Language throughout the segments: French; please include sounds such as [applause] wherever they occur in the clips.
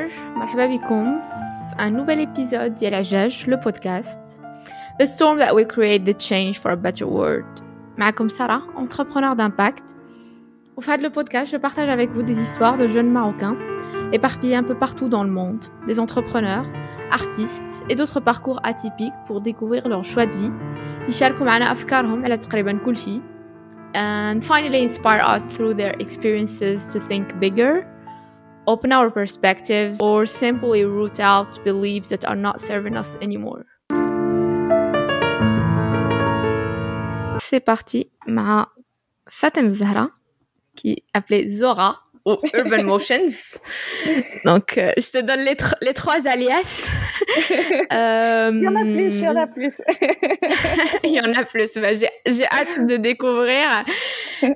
bonsoir, مرحبا بكم في un nouvel épisode ديال عجاج le podcast The storm that will create the change for a better world معكم Sarah, entrepreneur d'impact Au fait le podcast, je partage avec vous des histoires de jeunes Marocains éparpillés un peu partout dans le monde, des entrepreneurs, artistes et d'autres parcours atypiques pour découvrir leur choix de vie يشاركوا معنا أفكارهم على تقريبا كل شيء and finally inspire us through their experiences to think bigger Open our perspectives, or simply root out beliefs that are not serving us anymore. C'est parti مع Fatem Zahra qui appelait Zora ou Urban Motions. [laughs] Donc, euh, je te donne les, tr- les trois alias. [laughs] Euh, Il y en a plus, il y en a plus. [laughs] il y en a plus. Bah, j'ai, j'ai hâte de découvrir.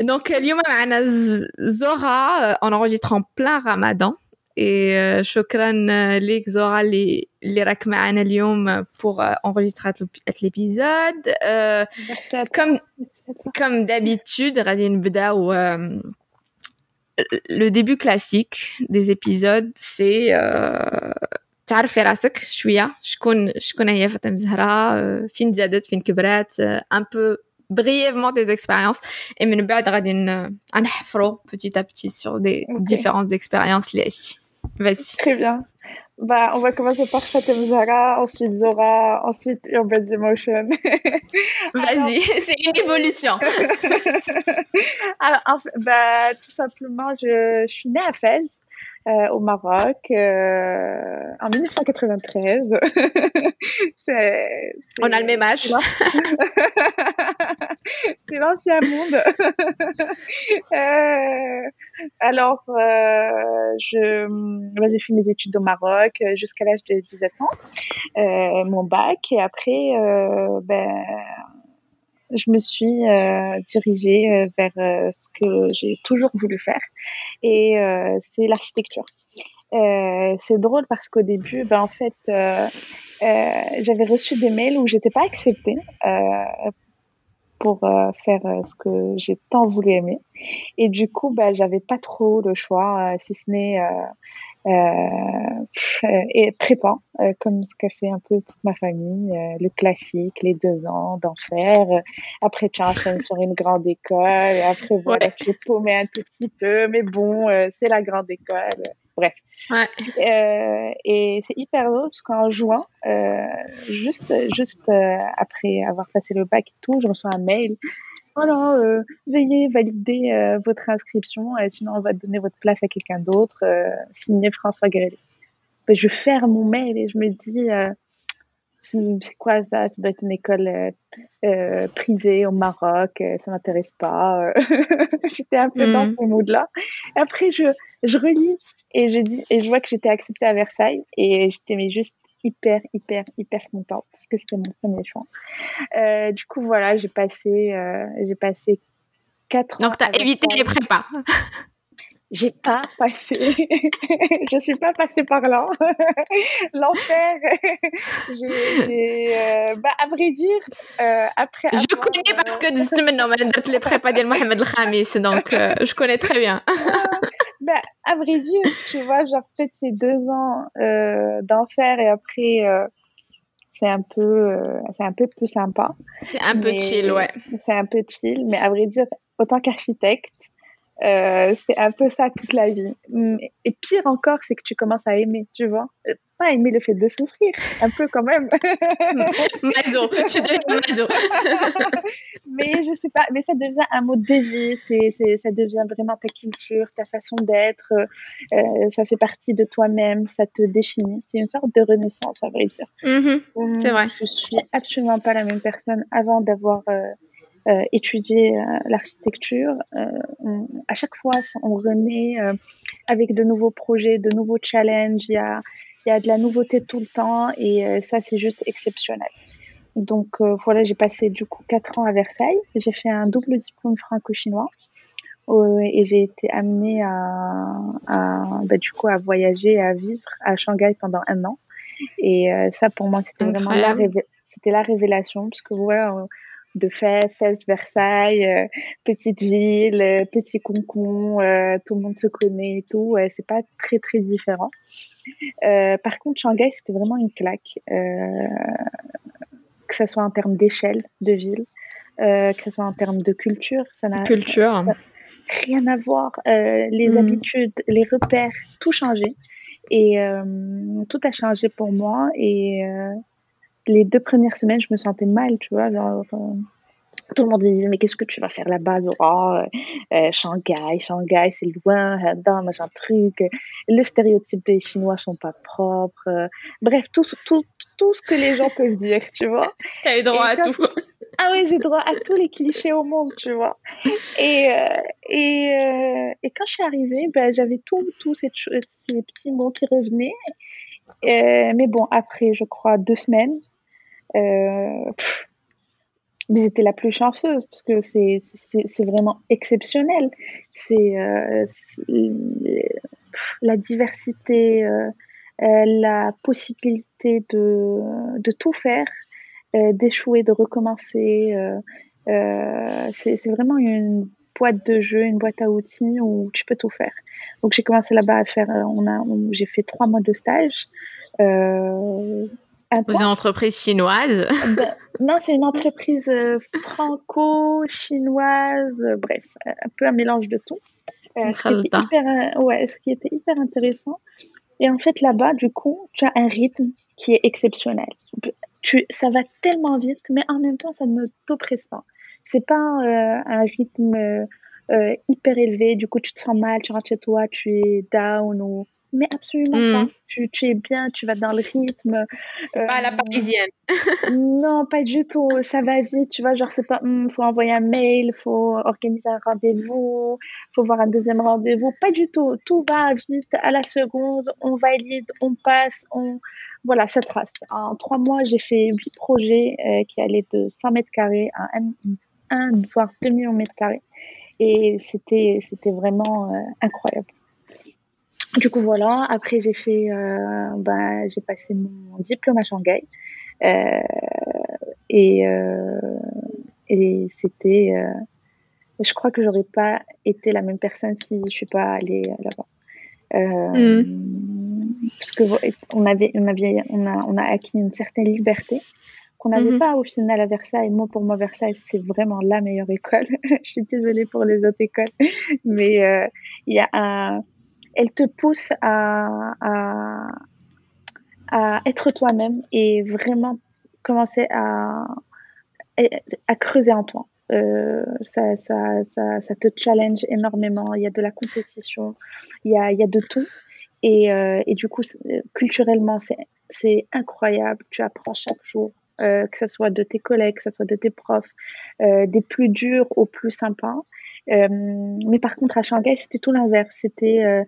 Donc, اليوم معنا ز- Zora, euh, on enregistre en plein Ramadan. Et euh, شكرا euh, ليك زورا اللي اللي راك معنا اليوم pour euh, enregistrer هاد l'ép- هاد l'épisode. Euh, Merci à toi. comme Merci à toi. comme d'habitude, غادي نبداو euh, le début classique des épisodes, c'est euh, تعرفي راسك شوية شكون شكون هي فاطمة زهرة euh, فين تزادت فين كبرات euh, un peu brièvement des expériences et من بعد غادي ن- نحفروا petit à petit sur des Ok. différentes expériences اللي عشتي vas-y Très bien. Bah, on va commencer par Fatem Zara, ensuite Zora, ensuite Urban Emotion. [laughs] vas-y [laughs] c'est une évolution [laughs] Alors, en fait, bah, tout simplement, je, je suis née à Fès, euh, au Maroc, euh, en 1993. [laughs] c'est, on a le même âge c'est l'an- [laughs] c'est l'ancien monde. [laughs] Euh, alors, euh, je, bah, j'ai fait mes études au Maroc euh, jusqu'à l'âge de 17 ans, euh, mon bac, et après, euh, ben, je me suis euh, dirigée euh, vers euh, ce que j'ai toujours voulu faire, et c'est l'architecture. C'est drôle parce qu'au début, ben, en fait, j'avais reçu des mails où j'étais pas acceptée pour faire ce que j'ai tant voulu aimer. Et du coup, bah, j'avais pas trop le choix, si ce n'est euh, euh, et prépa, euh, comme ce qu'a fait un peu toute ma famille, euh, le classique, les deux ans d'enfer. Euh, Après, tu enchaînes sur une grande école. Et après, voilà, Ouais. tu es paumé un tout petit peu, mais bon, euh, c'est la grande école. Bref. Ouais. Euh, et c'est hyper drôle parce qu'en juin, euh, juste, juste euh, après avoir passé le bac et tout, je reçois un mail. Voilà, euh, veuillez valider euh, votre inscription, euh, sinon on va donner votre place à quelqu'un d'autre. Euh, signé François Grély. Ben, je ferme mon mail et je me dis, c'est quoi ça? Ça doit être une école euh, privée au Maroc, ça m'intéresse pas. [laughs] J'étais un peu dans Mhm. ce mood-là. Après, je, je relis et je, dis, et je vois que j'étais acceptée à Versailles et j'étais mais juste hyper, hyper, hyper contente parce que c'était mon premier choix. Euh, du coup, voilà, j'ai passé, euh, j'ai passé quatre. Donc, t'as évité les prépas. J'ai pas passé, [laughs] je suis pas passée par là. [laughs] L'enfer. [laughs] j'ai, euh, bah, à vrai dire, euh, après. Avoir, je connais parce que les prépas de Mohamed Khamis, donc je connais très bien bah, à vrai dire, tu vois, genre peut-être ces deux ans euh, d'enfer et après, euh, c'est un peu, euh, c'est un peu plus sympa. c'est un peu chill ouais C'est un peu chill, mais à vrai dire, autant qu'architecte, euh, c'est un peu ça toute la vie. Mm, Et pire encore, c'est que tu commences à aimer, tu vois. Euh, Pas aimer le fait de souffrir, un peu quand même. [laughs] je suis devenue mazo [laughs] mais je sais pas, mais ça devient un mode de vie, c'est, c'est, ça devient vraiment ta culture, ta façon d'être, euh, ça fait partie de toi-même, ça te définit. C'est une sorte de renaissance, à vrai dire. Mhm. C'est vrai. Je suis absolument pas la même personne avant d'avoir euh, euh, étudié euh, l'architecture. Euh, on- à chaque fois, on renaît avec de nouveaux projets, de nouveaux challenges. Il y a, il y a de la nouveauté tout le temps et ça, c'est juste exceptionnel. Donc voilà, j'ai passé du coup quatre ans à Versailles. J'ai fait un double diplôme franco-chinois. Et j'ai été amenée à, à bah, du coup à voyager à vivre à Shanghai pendant un an. Et ça, pour moi, c'était vraiment la, révé- la révélation, parce que voilà, de Fès, Fès, Versailles, petite ville, petit concon, tout le monde se connaît et tout. c'est pas très très différent. par contre, Shanghai, c'était vraiment une claque, que ce soit en termes d'échelle de ville, que ce soit en termes de culture. Ça n'a culture. rien à voir. les mm. habitudes, les repères, tout changé. Et tout a changé pour moi. Et les deux premières semaines, je me sentais mal, tu vois. Genre, tout le monde me disait, mais qu'est-ce que tu vas faire là-bas? Oh, euh, Shanghai, Shanghai, c'est loin, dans machin truc. Le stéréotype des Chinois sont pas propres. bref, tout, tout, tout ce que les gens [laughs] peuvent dire, tu vois. T'as eu droit à tout. [laughs] Ah oui, j'ai droit à tous les clichés au monde, tu vois. Et, euh, et, euh, et quand je suis arrivée, ben, j'avais tous ces, ces, petits mots qui revenaient. mais bon, après, je crois, deux semaines, euh, mais j'étais la plus chanceuse parce que c'est, c'est, vraiment exceptionnel. C'est euh, la diversité, euh, la possibilité de, de tout faire, d'échouer, de recommencer. c'est, c'est vraiment une boîte de jeu, une boîte à outils où tu peux tout faire. Donc j'ai commencé là-bas à faire, on a, j'ai fait trois mois de stage. Euh, c'est une entreprise chinoise ben, Non, c'est une entreprise euh, franco-chinoise, euh, bref, un peu un mélange de tout. Euh, ce, qui hyper, ouais, ce qui était hyper intéressant. Et en fait, là-bas, du coup, tu as un rythme qui est exceptionnel. Tu, ça va tellement vite, mais en même temps, ça ne t'oppresse pas. C'est pas un rythme hyper élevé. Du coup, tu te sens mal, tu rentres chez toi, tu es down ou mais absolument pas. Hmm. Tu, tu, es bien, tu vas dans le rythme. C'est pas la euh, parisienne. [laughs] non, pas du tout. Ça va vite, tu vois. Genre, c'est pas, il hmm, faut envoyer un mail, faut organiser un rendez-vous, faut voir un deuxième rendez-vous. Pas du tout. Tout va vite à la seconde. On valide, on passe, on. Voilà, ça trace. En trois mois, j'ai fait huit projets euh, qui allaient de 100 mètres carrés à 1, voire 2 millions de mètres carrés. Et c'était, c'était vraiment euh, incroyable. Du coup, voilà. Après, j'ai fait, euh, bah, j'ai passé mon diplôme à Shanghai. Euh, et, euh, et c'était, euh, je crois que j'aurais pas été la même personne si je suis pas allée là-bas. Euh, mm. Parce que on avait, on avait, on a, on a acquis une certaine liberté qu'on n'avait mm-hmm. pas au final à Versailles. Moi, pour moi, Versailles, c'est vraiment la meilleure école. [laughs] je suis désolée pour les autres écoles, mais il y a un elle te pousse à, à, à être toi-même et vraiment commencer à, à creuser en toi. Euh, ça, ça, ça, ça, te challenge énormément. Il y a de la compétition, il y a, il y a de tout. Et, euh, et du coup, culturellement, c'est incroyable. Tu apprends chaque jour, euh, que ce soit de tes collègues, que ce soit de tes profs, des plus durs aux plus sympas. Euh, mais par contre, à Shanghai, c'était tout l'inverse. C'était euh,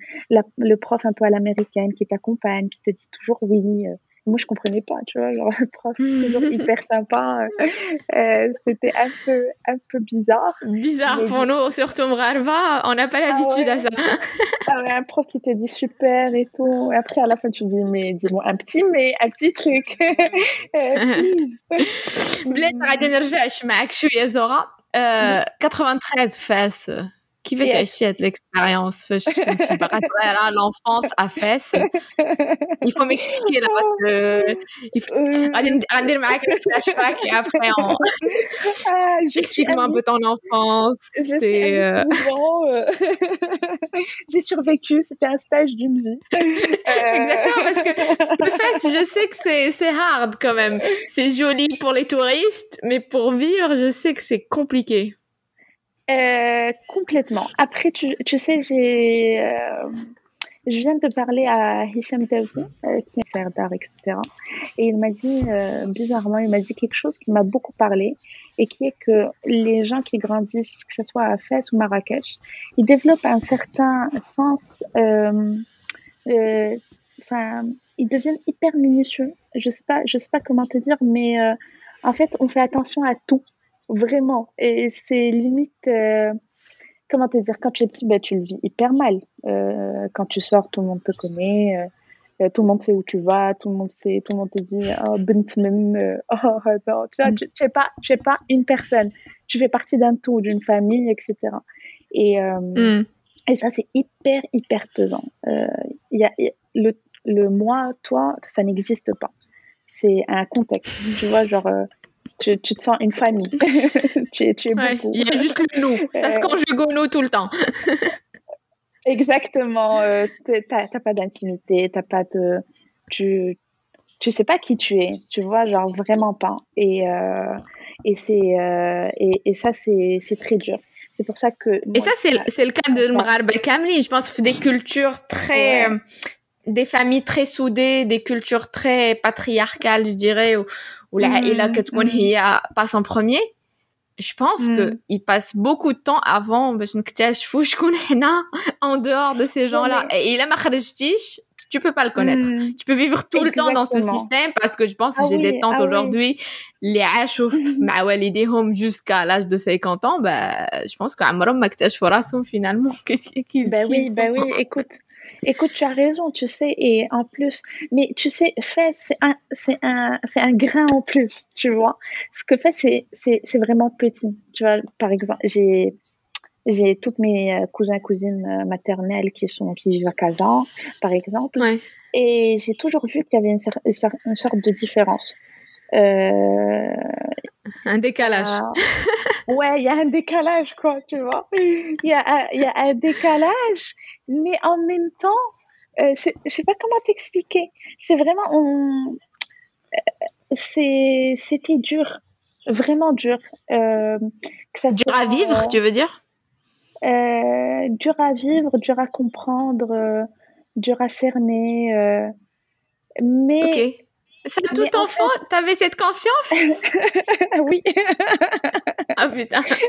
le prof un peu à l'américaine qui t'accompagne, qui te dit toujours oui. Euh Moi, je comprenais pas, tu vois, genre [laughs] le prof toujours [laughs] hyper sympa. c'était un peu, un peu bizarre. Bizarre pour nous, surtout Mralva, on n'a pas ah l'habitude à ça. [laughs] ah ouais, un prof qui te dit super et tout. Et après, à la fin, tu dis, mais dis-moi un petit, mais un petit truc. please. بلاد غادي نرجعش معك شويه زهره 93 qui fait yes. chier de l'expérience. Je suis à l'enfance à fesses. Il faut m'expliquer là. Que, il faut... Allez, le flashback et après, ah, explique-moi un peu ton enfance. Euh, euh, [laughs] j'ai survécu. C'était un stage d'une vie. Euh, Exactement, parce que [laughs] le fesses, je sais que c'est hard quand même. C'est joli pour les touristes, mais pour vivre, je sais que c'est compliqué euh, complètement. Après, tu, tu sais, j'ai, euh, je viens de parler à Hicham Daoudi, euh, qui est Serdar, etc. Et il m'a dit, bizarrement, il m'a dit quelque chose qui m'a beaucoup parlé, et qui est que les gens qui grandissent, que ce soit à Fès ou Marrakech, ils développent un certain sens, enfin, ils deviennent hyper minutieux. Je sais pas, je sais pas comment te dire, mais en fait, on fait attention à tout Vraiment. Et c'est limite, euh, comment te dire, quand tu es petit, bah, tu le vis hyper mal. Euh, quand tu sors, tout le monde te connaît. Euh, tout le monde sait où tu vas, tout le monde sait, tout le monde te dit, oh, Bentman, oh, attends. Tu vois, tu, tu pas, tu es pas une personne. Tu fais partie d'un tout, d'une famille, etc. Et, mm. et ça, c'est hyper, hyper pesant. Il y a, le, le moi, toi, ça n'existe pas. C'est un contexte. Tu vois, genre, tu, tu, te sens une famille. [laughs] tu es, tu es beaucoup. Il y a juste le nous. Ça se conjugue au nous tout le temps. [laughs] Exactement. Euh, t'as pas d'intimité, t'as pas de, tu, tu sais pas qui tu es. Tu vois, genre vraiment pas. Et euh, et c'est euh, et, et, ça c'est très dur. C'est pour ça que. et ça c'est le cas de Mgharba Kamli. Je pense des cultures très des familles très soudées, des cultures très patriarcales, je dirais, où, où la mm -hmm. passe en premier. Je pense mm -hmm. que ils passent beaucoup de temps avant [laughs] en dehors de ces gens-là. Et il là, tu peux pas le connaître. Mm. Tu peux vivre tout le temps dans ce système parce que je pense ah que j'ai des tantes ah aujourd'hui, oui. les achouf home [laughs] jusqu'à l'âge de 50 ans, bah, je pense qu'Amram Maktash Forasum finalement, [laughs] qu'est-ce qu'ils Ben qu ben oui, bah écoute, Écoute, tu as raison, tu sais, et en plus, mais tu sais, fait, c'est un, c'est un, c'est un grain en plus, tu vois. Ce que fait, c'est, c'est, c'est vraiment petit. Tu vois, par exemple, j'ai, j'ai toutes mes euh, cousins cousines euh, maternelles qui sont qui vivent à Kazan, par exemple, ouais. et j'ai toujours vu qu'il y avait une, une sorte de différence. Euh, un décalage. Euh, ouais, il y a un décalage, quoi, tu vois. Il y a, y a un décalage, mais en même temps, euh, je sais pas comment t'expliquer. C'est vraiment, on... Euh, c'était dur, vraiment dur. Que ça dur à vivre, tu veux dire? Dur à vivre, dur à comprendre, dur à cerner. mais okay. Ça, tout enfant, fait... t'avais cette conscience? [laughs] Oui. [laughs] Ah putain. [laughs] ça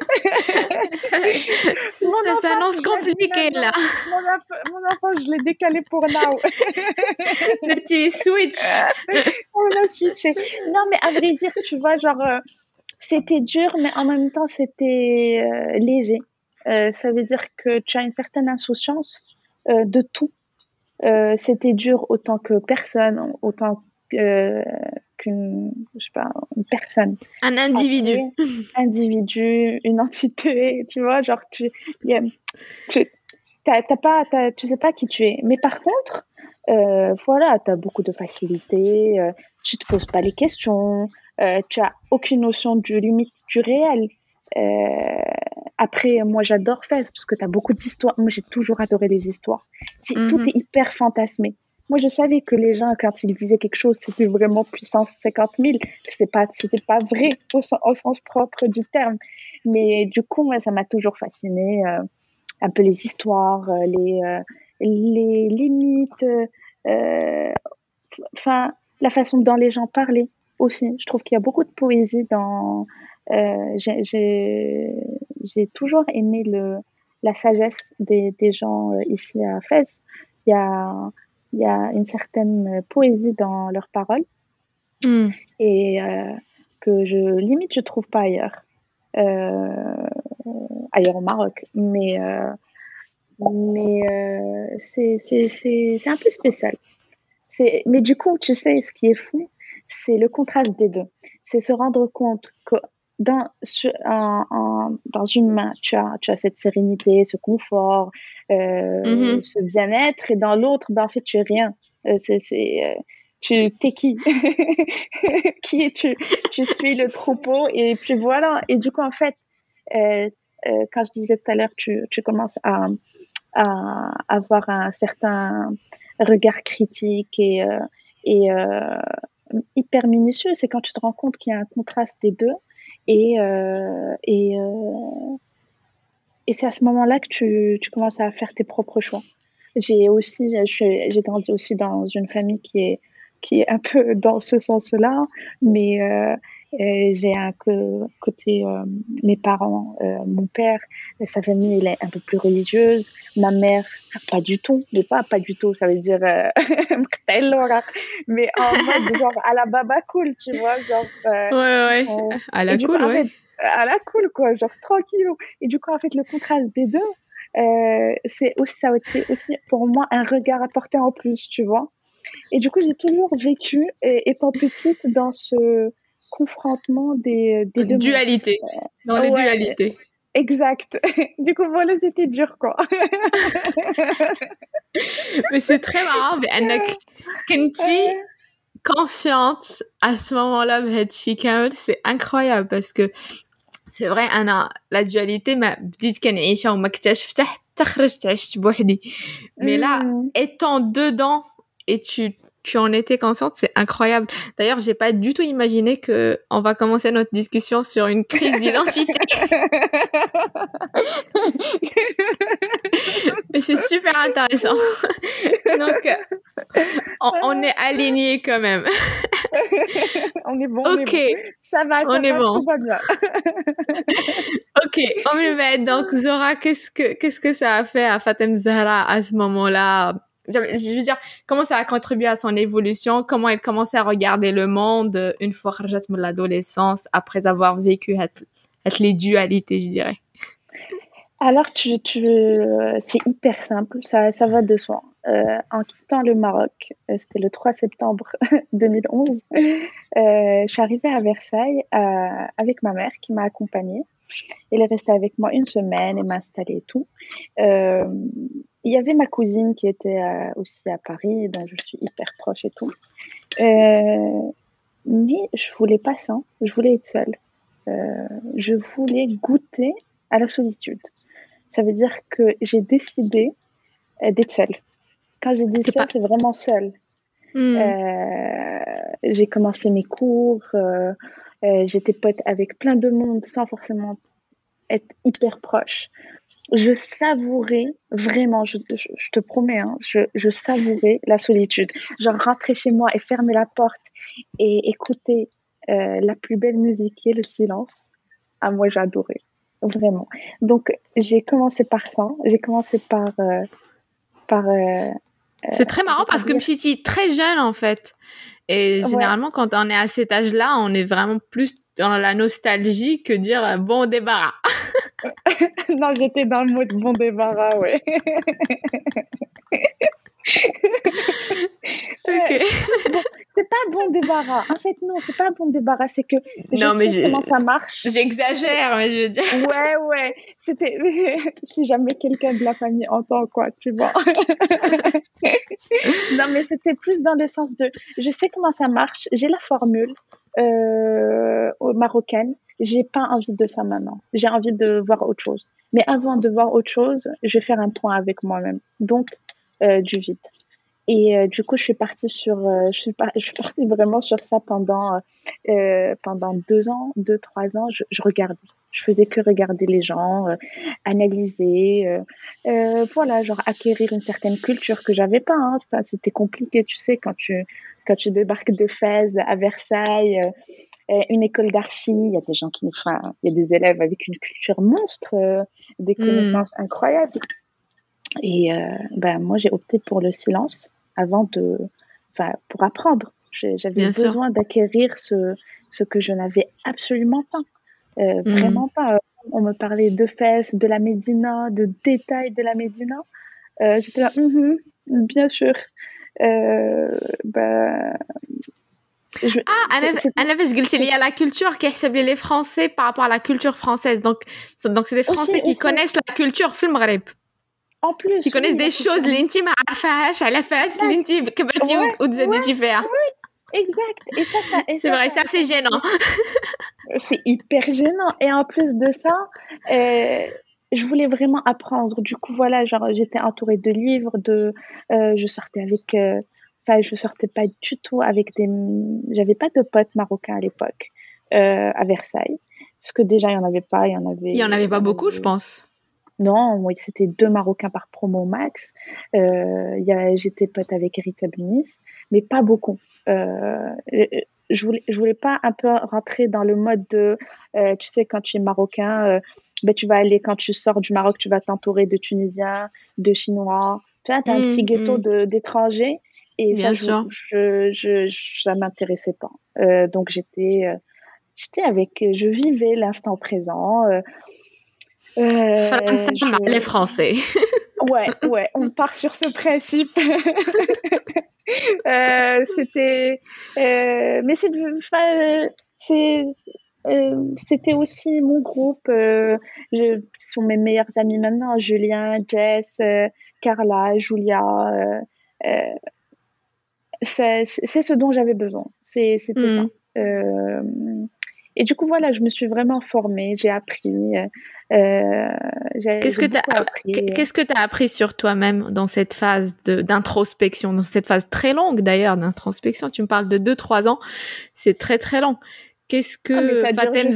s'annonce compliqué là. Mon, mon, enfant, je l'ai décalé pour now. Le petit switch. On a switché. Non, mais à vrai dire, tu vois, genre, euh, c'était dur, mais en même temps, c'était euh, léger. Euh, ça veut dire que tu as une certaine insouciance de tout. c'était dur autant que personne, autant euh, qu'une je sais pas une personne un individu un individu une entité tu vois genre tu t'as, pas tu sais pas qui tu es mais par contre euh, voilà tu as beaucoup de facilité euh, tu te poses pas les questions euh, tu as aucune notion du limite du réel après, moi, j'adore Fès parce que tu as beaucoup d'histoires. Moi, j'ai toujours adoré les histoires. C'est. Tout est hyper fantasmé. Moi, je savais que les gens, quand ils disaient quelque chose, c'était vraiment puissance 50 000. C'était pas, c'était pas vrai au, sens propre du terme. Mais du coup, moi, ça m'a toujours fasciné. Euh, un peu les histoires, euh, les, euh, les limites, enfin, la façon dont les gens parlaient aussi. Je trouve qu'il y a beaucoup de poésie dans. j'ai toujours aimé la sagesse des, des gens ici à Fès. Il y a il y a une certaine poésie dans leurs paroles. Mm. et euh, que je limite je trouve pas ailleurs. Euh, ailleurs au Maroc. Mais euh, mais c'est un peu spécial. C'est mais du coup tu sais ce qui est fou c'est le contraste des deux. C'est se rendre compte dans, une main, tu as, tu as cette sérénité, ce confort, euh, mm-hmm. ce bien-être, et dans l'autre, ben, en fait, tu es rien. Euh, c'est, euh, tu t'es qui? [laughs] Qui es-tu? Tu suis le troupeau, et puis voilà. Et du coup, en fait, quand je disais tout à l'heure, tu, tu commences à, à avoir un certain regard critique et, et hyper minutieux, c'est quand tu te rends compte qu'il y a un contraste des deux et, euh, et, euh, et c'est à ce moment-là que tu, tu commences à faire tes propres choix. J'ai aussi, j'ai grandi aussi dans une famille qui est, qui est un peu dans ce sens-là, mais euh, j'ai un côté euh, mes parents, euh, mon père, sa famille elle est un peu plus religieuse, ma mère pas du tout, mais pas pas du tout, ça veut dire euh, [laughs] mais en [laughs] mode genre à la baba cool, tu vois, genre ouais ouais, à la cool, coup, ouais. Fait, à la cool quoi, genre tranquille. Et du coup en fait le contraste des deux, c'est aussi ça a été aussi pour moi un regard apporté en plus, tu vois. Et du coup, j'ai toujours vécu, étant petite, dans ce confrontement des, des deux dualités. Dans les dualités. Exact. [laughs] Du coup, voilà, c'était dur, quoi. [laughs] mais c'est très marrant, mais Anna, Kenti, consciente à ce moment-là, c'est incroyable parce que c'est vrai, Anna, la dualité, ma بديت كنعيشها وما اكتشفتها حتى خرجت عشت بوحدي. Mais là, mm. étant dedans et tu tu en étais consciente, c'est incroyable. D'ailleurs, j'ai pas du tout imaginé que on va commencer notre discussion sur une crise [laughs] d'identité. [laughs] Mais c'est super intéressant. Donc, on, est alignés quand même. [laughs] on est bon. Ok. Ça va, on est bon. Tout va bien. ok, on me met. Donc, Zora, qu'est-ce que, qu'est-ce que ça a fait à Fatem Zahra à ce moment-là? Je veux dire, comment ça a contribué à son évolution, comment elle commençait à regarder le monde euh, une fois de l'adolescence, après avoir vécu les dualités, je dirais? Alors, tu, c'est hyper simple, ça, ça va de soi. Euh, en quittant le Maroc, euh, c'était le 3 septembre [laughs] 2011, je suis arrivée à Versailles avec ma mère qui m'a accompagnée. Elle est restée avec moi une semaine et m'a installée et tout. Il y avait ma cousine qui était euh, aussi à Paris, dont je suis hyper proche et tout. Euh, mais je voulais pas ça. Je voulais être seule. Euh, je voulais goûter à la solitude. Ça veut dire que j'ai décidé d'être seule. Quand j'ai dit ça, c'est vraiment seule. Hmm. j'ai commencé mes cours. J'étais pote avec plein de monde sans forcément être hyper proche je savourais vraiment, je, te promets, hein, je, savourais la solitude. Genre rentrer chez moi et fermer la porte et écouter euh, la plus belle musique qui est le silence. Ah, moi, j'adorais. Vraiment. Donc, j'ai commencé par ça. J'ai commencé par. Euh, par euh, c'est très marrant parce que je suis très jeune, en fait. Et généralement, quand on est à cet âge-là, on est vraiment plus dans la nostalgie que dire bon débarras. [laughs] non, j'étais dans le mode bon débarras, ouais. [laughs] ok. c'est pas bon débarras. En fait, non, c'est pas bon débarras. C'est que je non, mais sais comment ça marche. J'exagère, mais je veux dire. Ouais, ouais. C'était [laughs] si jamais quelqu'un de la famille entend quoi, tu vois. non, mais c'était plus dans le sens de je sais comment ça marche. J'ai la formule euh, marocaine j'ai pas envie de ça maintenant. J'ai envie de voir autre chose. Mais avant de voir autre chose, je vais faire un point avec moi-même. Donc, euh, du vide. Et euh, du coup, je suis partie sur, euh, je, suis [laughs] suis partie vraiment sur ça pendant, pendant deux ans, deux, trois ans. Je, regardais. Je faisais que regarder les gens, analyser, voilà, genre acquérir une certaine culture que j'avais pas. Hein. C'était compliqué, tu sais, quand tu, quand tu débarques de Fès à Versailles une école d'archi, il y a des gens qui, enfin, il y a des élèves avec une culture monstre, euh, des hmm. connaissances incroyables. Et euh, ben moi, j'ai opté pour le silence avant de, enfin, pour apprendre. J'avais besoin d'acquérir ce, ce que je n'avais absolument pas, euh, hmm. vraiment pas. On me parlait de fesses, de la médina, de détails de la médina. J'étais là, mm-hmm, bien sûr. Ben, je, ah, Anna il y a la culture qui est les Français par rapport à la culture française. Donc, donc c'est des Français qui connaissent la culture film En plus. Qui connaissent des choses, l'intime à la à la face, l'intime, que ou des. Exact. Et ça, ça c'est vrai, ça, c'est gênant. c'est hyper gênant. Et en plus de ça, euh, je voulais vraiment apprendre. Du coup, voilà, genre, j'étais entourée de livres, de, euh, je sortais avec. Euh, Enfin, je sortais pas du tout avec des. J'avais pas de potes marocains à l'époque euh, à Versailles, parce que déjà il y en avait pas, il y en avait. Il y en avait pas beaucoup, je pense. Non, oui, c'était deux Marocains par promo max. Euh, J'étais pote avec Rita Binis, mais pas beaucoup. Euh, je voulais, je voulais pas un peu rentrer dans le mode de, euh, tu sais, quand tu es marocain, euh, ben, tu vas aller, quand tu sors du Maroc, tu vas t'entourer de Tunisiens, de Chinois. Tu vois, tu as un petit mmh, ghetto mmh. d'étrangers. Et Bien ça, Je, je, ça m'intéressait pas. Euh, donc j'étais, euh, j'étais avec, je vivais l'instant présent. Euh, je... les Français. [laughs] ouais, ouais, on part sur ce principe. [laughs] c'était, mais c'est, c'est, c'était aussi mon groupe. je, sont mes meilleurs amis maintenant, Julien, Jess, Carla, Julia. c'est ce dont j'avais besoin. C'était ça. Hmm. Et du coup, voilà, je me suis vraiment formée, j'ai appris. Euh, euh, qu'est-ce que tu as appris, qu'est-ce que as appris sur toi-même dans cette phase d'introspection, dans cette phase très longue d'ailleurs d'introspection? Tu me parles de 2-3 ans, c'est très très long. Qu'est-ce que ah, Fatem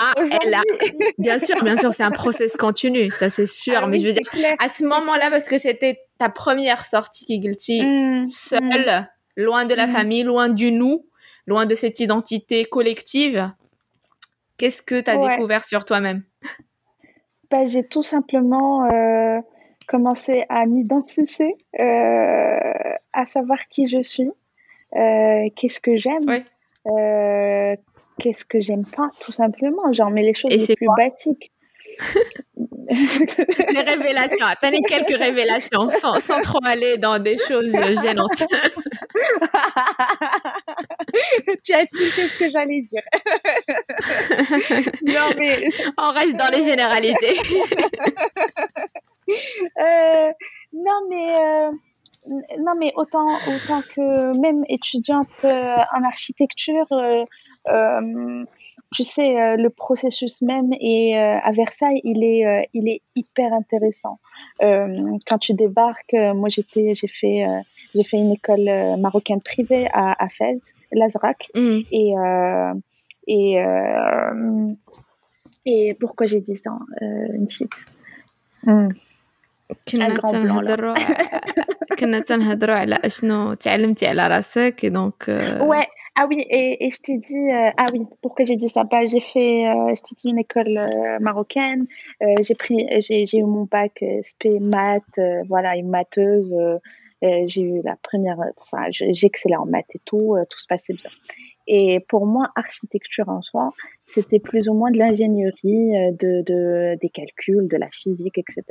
ah, elle a... [laughs] Bien sûr, bien sûr, c'est un process continu, ça c'est sûr. Ah mais je veux dire, à ce moment-là, parce que c'était ta première sortie Guilty, mmh, seule, mmh. loin de la mmh. famille, loin du nous, loin de cette identité collective, Qu'est-ce que tu as découvert sur toi-même? Bah, J'ai tout simplement euh, commencé à m'identifier, euh, à savoir qui je suis, euh, qu'est-ce que j'aime, qu'est-ce que j'aime pas, tout simplement. Genre, mais les choses les plus basiques. [laughs] les révélations. T'as quelques révélations sans, sans, trop aller dans des choses gênantes. [laughs] tu as dit ce que j'allais dire. [laughs] non, mais... On reste dans les généralités. Euh, non, mais... Euh, non, mais autant, autant que même étudiante euh, en architecture, tu sais, le processus même et à Versailles, il est, il est hyper intéressant. quand tu débarques, moi j'étais, j'ai fait j'ai fait une école euh, marocaine privée à, à Fès, l'Azrak. Mm. Et, euh, et, euh, et pourquoi j'ai dit ça Une site. Mm. كنا تنهضروا كنا تنهضروا على اشنو تعلمتي على راسك دونك ouais ah oui et, et je t'ai dit euh, ah oui pourquoi j'ai dit ça? Bah j'ai fait euh, je t'ai dit une école euh, marocaine j'ai pris j'ai j'ai eu mon bac sp maths voilà une matheuse euh, j'ai eu la première, enfin, j'excellais en maths et tout, euh, tout se passait bien. Et pour moi, architecture en soi, c'était plus ou moins de l'ingénierie, euh, de, de, des calculs, de la physique, etc.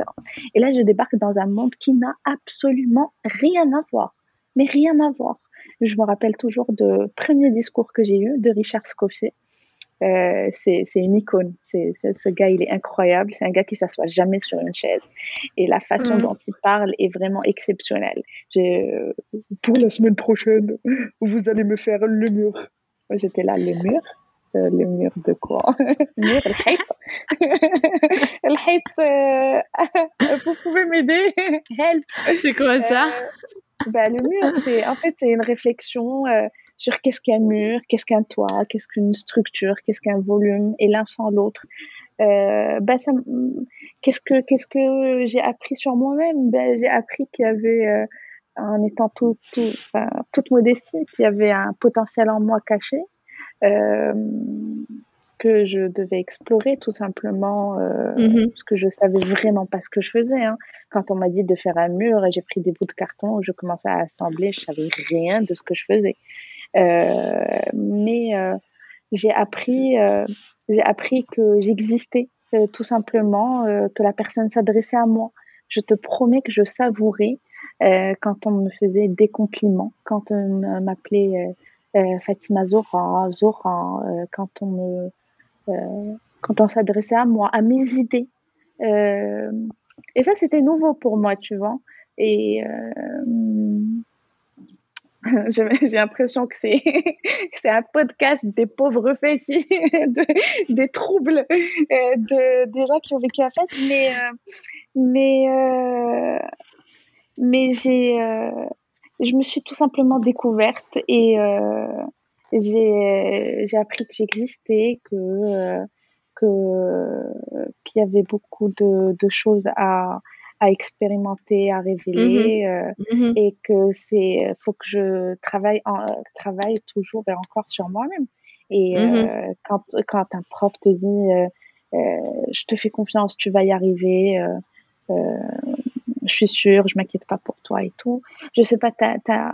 Et là, je débarque dans un monde qui n'a absolument rien à voir. Mais rien à voir. Je me rappelle toujours de premier discours que j'ai eu de Richard Scofier, euh, c'est une icône. C'est ce gars, il est incroyable. C'est un gars qui s'assoit jamais sur une chaise. Et la façon mm. dont il parle est vraiment exceptionnelle. Euh, pour la semaine prochaine, vous allez me faire le mur. J'étais là, le mur. Euh, le mur de quoi Le mur, le hype. le hype, vous pouvez m'aider. Help. C'est quoi ça bah, Le mur, c'est en fait, c'est une réflexion sur qu'est-ce qu'un mur, qu'est-ce qu'un toit, qu'est-ce qu'une structure, qu'est-ce qu'un volume, et l'un sans l'autre. Euh, bah ça, qu'est-ce que qu'est-ce que j'ai appris sur moi-même? Ben, j'ai appris qu'il y avait euh, en étant tout, tout toute modestie qu'il y avait un potentiel en moi caché. euh, que je devais explorer tout simplement euh, mm-hmm. parce que je savais vraiment pas ce que je faisais hein. quand on m'a dit de faire un mur et j'ai pris des bouts de carton je commençais à assembler je savais rien de ce que je faisais euh, mais euh, j'ai appris, euh, j'ai appris que j'existais tout simplement, que la personne s'adressait à moi. Je te promets que je savourais quand on me faisait des compliments, quand on m'appelait Fatima Zora, Zora, quand on me, quand on s'adressait à moi, à mes idées. et ça, c'était nouveau pour moi, tu vois. Et [laughs] j'ai l'impression que [laughs] c'est un podcast des pauvres fessiers, [laughs] des troubles euh, de, des gens qui ont vécu à Fès, mais euh, mais euh, mais j'ai je me suis tout simplement découverte et j'ai j'ai appris que j'existais, que que qu'il y avait beaucoup de, de choses à à expérimenter, à révéler, mmh euh, mmh et que c'est faut que je travaille en, travaille toujours et encore sur moi-même. Et mmh euh, quand quand un prof te dit euh, euh, je te fais confiance, tu vas y arriver, je suis sûre, je m'inquiète pas pour toi et tout. Je sais pas, t'as t'as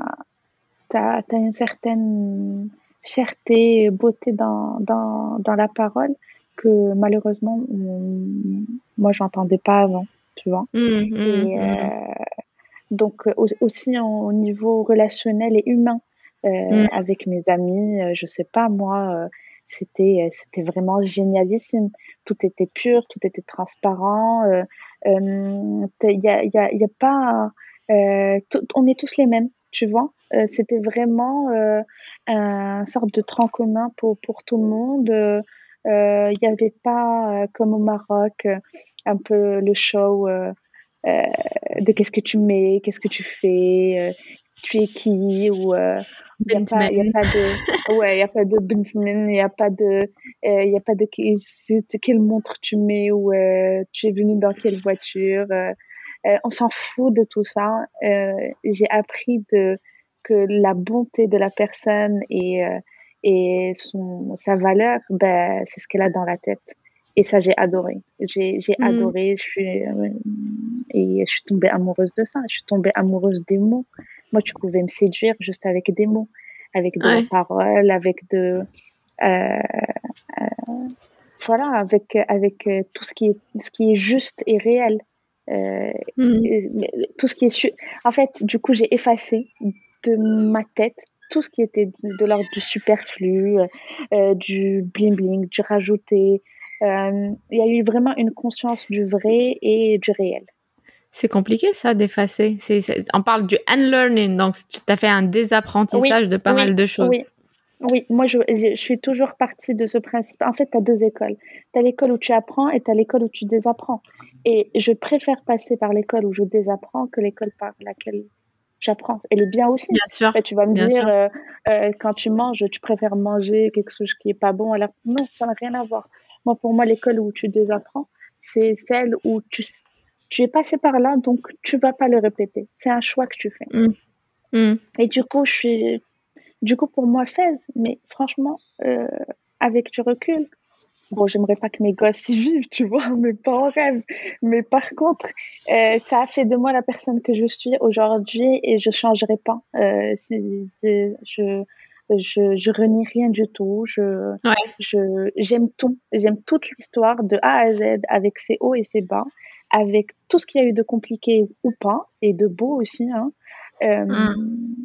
t'as as une certaine fierté, beauté dans dans dans la parole que malheureusement moi j'entendais pas avant tu vois. Mmh, mmh, et, mmh. Donc aussi au niveau relationnel et humain mm. avec mes amis, je sais pas moi, c'était c'était vraiment génialissime. Tout était pur, tout était transparent. Il y a, y, a, y a pas, on est tous les mêmes, tu vois. c'était vraiment un sorte de tronc commun pour pour tout le monde. Il n'y avait pas comme au Maroc un peu le show euh, euh, de qu'est-ce que tu mets, qu'est-ce que tu fais, euh, tu es qui ou il n'y a, pas de ouais il y a pas de il n'y a pas de il y a pas de quelle montre tu mets ou tu es venu dans quelle voiture on s'en fout de tout ça. J'ai appris de que la bonté de la personne et et son sa valeur ben c'est ce qu'elle a dans la tête et ça, j'ai adoré. J'ai, j'ai mm. adoré. Je suis, euh, et je suis tombée amoureuse de ça. Je suis tombée amoureuse des mots. Moi, tu pouvais me séduire juste avec des mots, avec des paroles, avec de, euh, euh, voilà, avec, avec tout ce qui est, ce qui est juste et réel. Euh, mm. tout ce qui est, en fait, du coup, j'ai effacé de ma tête tout ce qui était de, l'ordre du superflu, euh, du bling bling, du rajouté, il y a eu vraiment une conscience du vrai et du réel. C'est compliqué ça d'effacer. on parle du unlearning, donc tu as fait un désapprentissage de pas mal de choses. Oui. Oui, moi je, je, suis toujours partie de ce principe. En fait, tu as deux écoles. Tu as l'école où tu apprends et tu as l'école où tu désapprends. Et je préfère passer par l'école où je désapprends que l'école par laquelle j'apprends. Elle est bien aussi. Bien sûr. tu vas me dire, euh, euh, quand tu manges, tu préfères manger quelque chose qui est pas bon. Alors, non, ça n'a rien à voir. Moi, pour moi, l'école où tu désapprends, c'est celle où tu, tu es passé par là, donc tu vas pas le répéter. C'est un choix que tu fais. Mm. Mm. Et du coup, je suis, du coup, pour moi, Fez, mais franchement, euh, avec du recul, bon, j'aimerais pas que mes gosses y vivent, tu vois, [laughs] mais pas en rêve. Mais par contre, euh, ça a fait de moi la personne que je suis aujourd'hui et je changerai pas. Euh, si, je, je, je renie rien du tout. Je, je, j'aime tout. J'aime toute l'histoire de A à Z avec ses hauts et ses bas, avec tout ce qu'il y a eu de compliqué ou pas et de beau aussi. Hein. Euh, mm.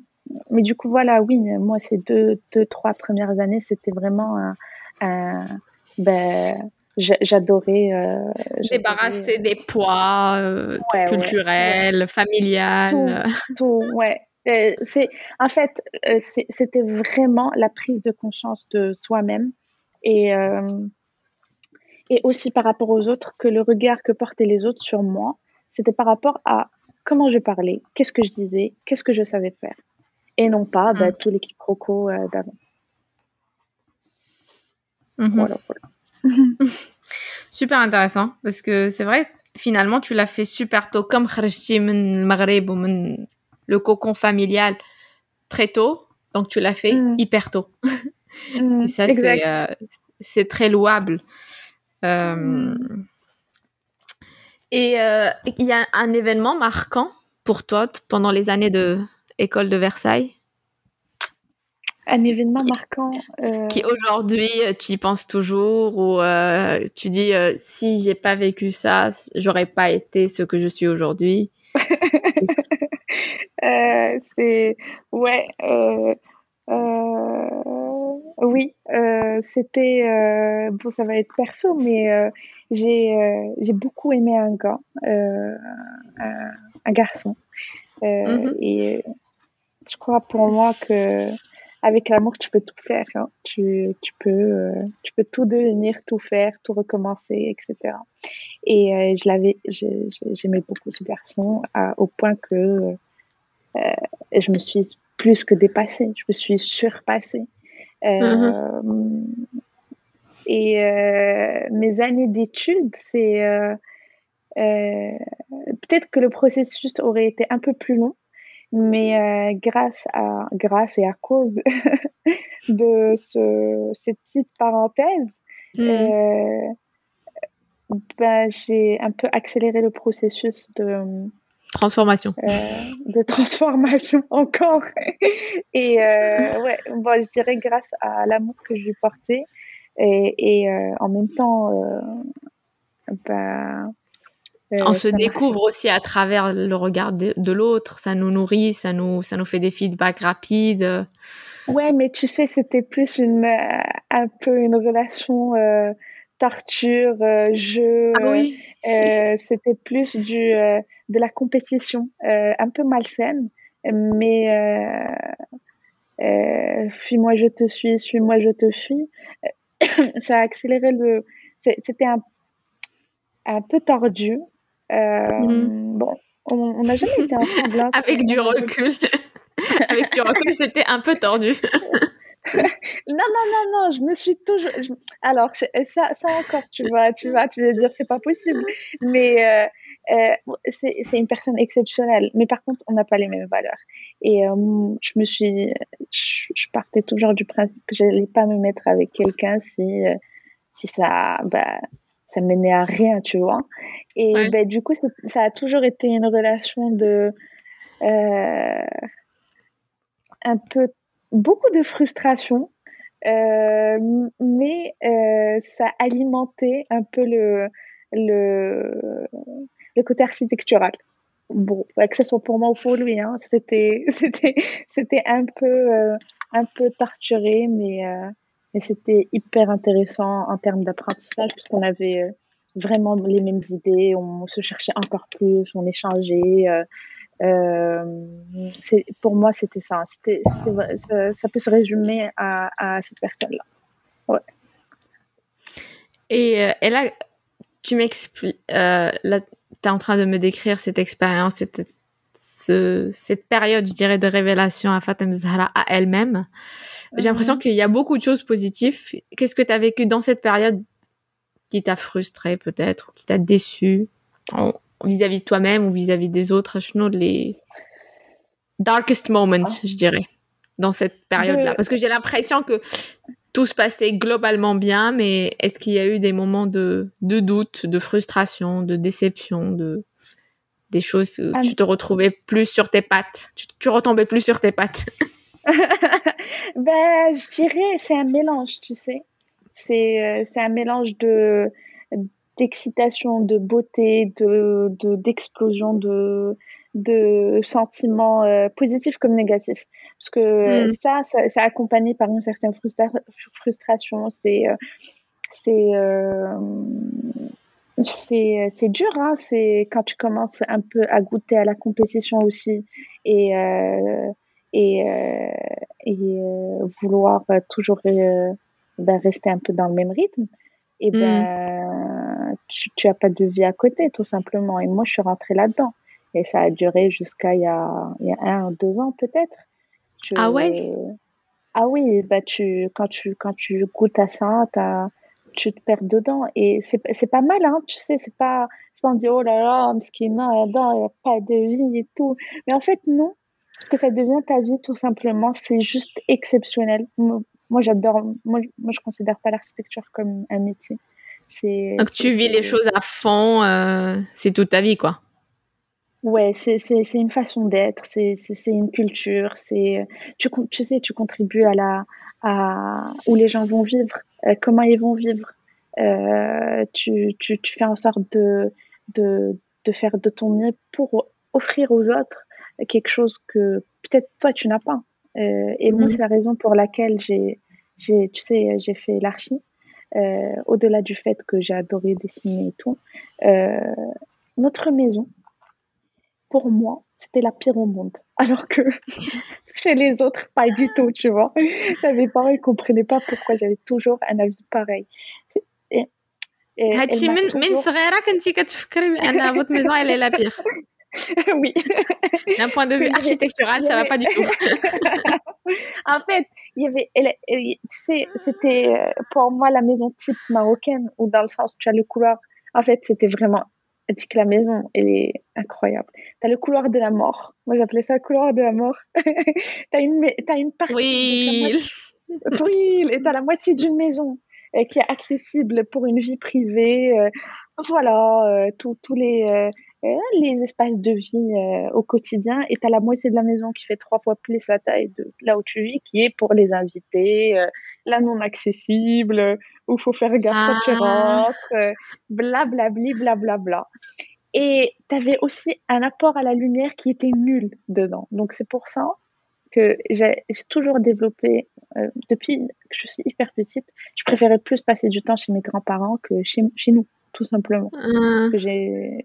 Mais du coup, voilà, oui, moi, ces deux, deux trois premières années, c'était vraiment un, un ben, j'adorais euh, débarrasser des poids euh, culturels, familiales. Tout, tout, ouais. Euh, c'est, en fait, euh, c'était vraiment la prise de conscience de soi-même et, euh, et aussi par rapport aux autres que le regard que portaient les autres sur moi, c'était par rapport à comment je parlais, qu'est-ce que je disais, qu'est-ce que je savais faire et non pas bah, mmh. tous les quiproquos d'avant. Mm-hmm. Voilà, voilà. [laughs] super intéressant parce que c'est vrai, finalement, tu l'as fait super tôt comme Kharshim, Maghreb ou le cocon familial très tôt, donc tu l'as fait mm. hyper tôt. [laughs] Mm, et ça, euh, c'est très louable. Euh, mm. Et euh, il y a un événement marquant pour toi pendant les années de école de Versailles? Un événement marquant qui aujourd'hui tu y penses toujours ou tu dis si j'ai pas vécu ça j'aurais pas été ce que je suis aujourd'hui [laughs] c'est ouais. Euh, euh, oui, c'était bon, ça va être perso, mais j'ai j'ai beaucoup aimé un gars, un, garçon, mm-hmm. et je crois pour moi que avec l'amour, tu peux tout faire. Hein. Tu, tu, peux, tu peux tout devenir, tout faire, tout recommencer, etc. Et je l'avais, j'aimais beaucoup ce garçon au point que euh, je me suis plus que dépassée, je me suis surpassée. Euh, mm-hmm. Et euh, mes années d'études, c'est peut-être que le processus aurait été un peu plus long, mais grâce à grâce et à cause [laughs] de ce, cette petite parenthèse, mm. ben, j'ai un peu accéléré le processus de Transformation. Euh, de transformation [laughs] encore. et euh, ouais, bon, je dirais grâce à l'amour que je lui portais et, et euh, en même temps, bah, On se découvre aussi à travers le regard de, l'autre, ça nous nourrit, ça nous, ça nous fait des feedbacks rapides. Ouais, mais tu sais, c'était plus une, un peu une relation torture, jeu. Ah oui. c'était plus du, de la compétition, un peu malsaine, mais fuis-moi, je te suis, suis-moi, je te fuis. [coughs] ça a accéléré le. C'était un, un peu tordu. Mm. Bon, on n'a jamais été ensemble. Hein, [laughs] Avec du recul. [laughs] Avec du recul, c'était un peu tordu. [laughs] non, non, non, non, je me suis toujours. Alors, ça, ça encore, tu vas, tu vas, tu vas dire, c'est pas possible. Mais euh, euh, c'est une personne exceptionnelle. Mais par contre, on n'a pas les mêmes valeurs. Et euh, je me suis. Je, partais toujours du principe que j'allais pas me mettre avec quelqu'un si, si ça. Bah, ça menait à rien, tu vois. Et ben, du coup, ça a toujours été une relation de. un peu beaucoup de frustration, euh, mais euh, ça alimentait un peu le, le, le côté architectural. Bon, que ce soit pour moi ou pour lui, hein, c'était, [laughs] c'était, c'était un peu, euh, un peu torturé, mais, mais c'était hyper intéressant en termes d'apprentissage puisqu'on avait vraiment les mêmes idées, on se cherchait encore plus, on échangeait. Euh, pour moi, c'était ça. C'était, ça, ça, peut se résumer à, à cette personne-là. Ouais. Et, euh, et, là, tu m'expliques, euh, là, tu es en train de me décrire cette expérience, cette, ce, cette période, je dirais, de révélation à Fatem Zahra à elle-même. J'ai l'impression mhm. qu'il y a beaucoup de choses positives. Qu'est-ce que tu as vécu dans cette période qui t'a frustré peut-être, ou qui t'a déçu? Vis-à-vis de toi-même ou vis-à-vis des autres Je les darkest moments, ah. je dirais, dans cette période-là. Parce que j'ai l'impression que tout se passait globalement bien, mais est-ce qu'il y a eu des moments de, de doute, de frustration, de déception, de des choses où tu te retrouvais plus sur tes pattes, tu, tu retombais plus sur tes pattes [laughs] Ben, je dirais, c'est un mélange, tu sais. C'est euh, c'est un mélange de d'excitation, de beauté, de d'explosion de, de, sentiments euh, positifs comme négatifs. Parce que mm. ça, ça, ça, accompagné par une certaine frustration. C'est euh, c'est euh, c'est c'est dur hein c'est quand tu commences un peu à goûter à la compétition aussi et et et vouloir toujours ben, rester un peu dans le même rythme et mm. ben tu, tu as pas de vie à côté tout simplement. Et moi je suis rentrée là-dedans. Et ça a duré jusqu'à il y a, il y a un deux ans peut-être. Ah ouais? Ah oui bah tu quand tu quand tu goûtes à ça tu te perds dedans. Et c'est c'est pas mal hein tu sais c'est pas pas on dit oh là là non il n'y a pas de vie et tout. Mais en fait non. Parce que ça devient ta vie tout simplement. C'est juste exceptionnel moi j'adore moi, moi je considère pas l'architecture comme un métier. C'est donc tu vis les choses à fond euh, c'est toute ta vie quoi. Ouais c'est c'est une façon d'être c'est c'est une culture c'est tu tu sais tu contribues à la à où les gens vont vivre euh, comment ils vont vivre. Euh, tu, tu tu fais en sorte de de de faire de ton mieux pour offrir aux autres quelque chose que peut-être toi tu n'as pas euh, et moi, mhm. c'est la raison pour laquelle j'ai, j'ai, tu sais, j'ai fait l'archi. Euh, au-delà du fait que j'ai adoré dessiner et tout, euh, notre maison, pour moi, c'était la pire au monde. [laughs] Alors que chez les autres, pas du tout, tu vois. [laughs] Mes parents, ils comprenaient pas pourquoi j'avais toujours un avis pareil. هادشي من من صغيره كنتي كتفكري بان [laughs] votre maison elle est la pire [laughs] oui. D'un point de vue architectural, ça va pas du [laughs] tout. en fait, il y avait, tu sais, c'était euh, pour moi la maison type marocaine, ou dans le sens, tu as le couloir. En fait, c'était vraiment. dis que la maison, elle est incroyable. Tu as le couloir de la mort. Moi, j'appelais ça le couloir de la mort. [laughs] tu as une, as une partie. Oui. Oui, et tu as la moitié d'une maison qui est accessible pour une vie privée. Euh, voilà, tous les euh, les espaces de vie euh, au quotidien et tu as la moitié de la maison qui fait trois fois plus la taille de là où tu vis qui est pour les invités, euh, la non accessible, où faut faire gaffe quand tu ah. rentres, blablabli, blablabla. et tu avais aussi un apport à la lumière qui était nul dedans. Donc c'est pour ça que j'ai toujours développé, euh, depuis que je suis hyper petite, je préférais plus passer du temps chez mes grands-parents que chez, chez nous, tout simplement. Parce que j'ai,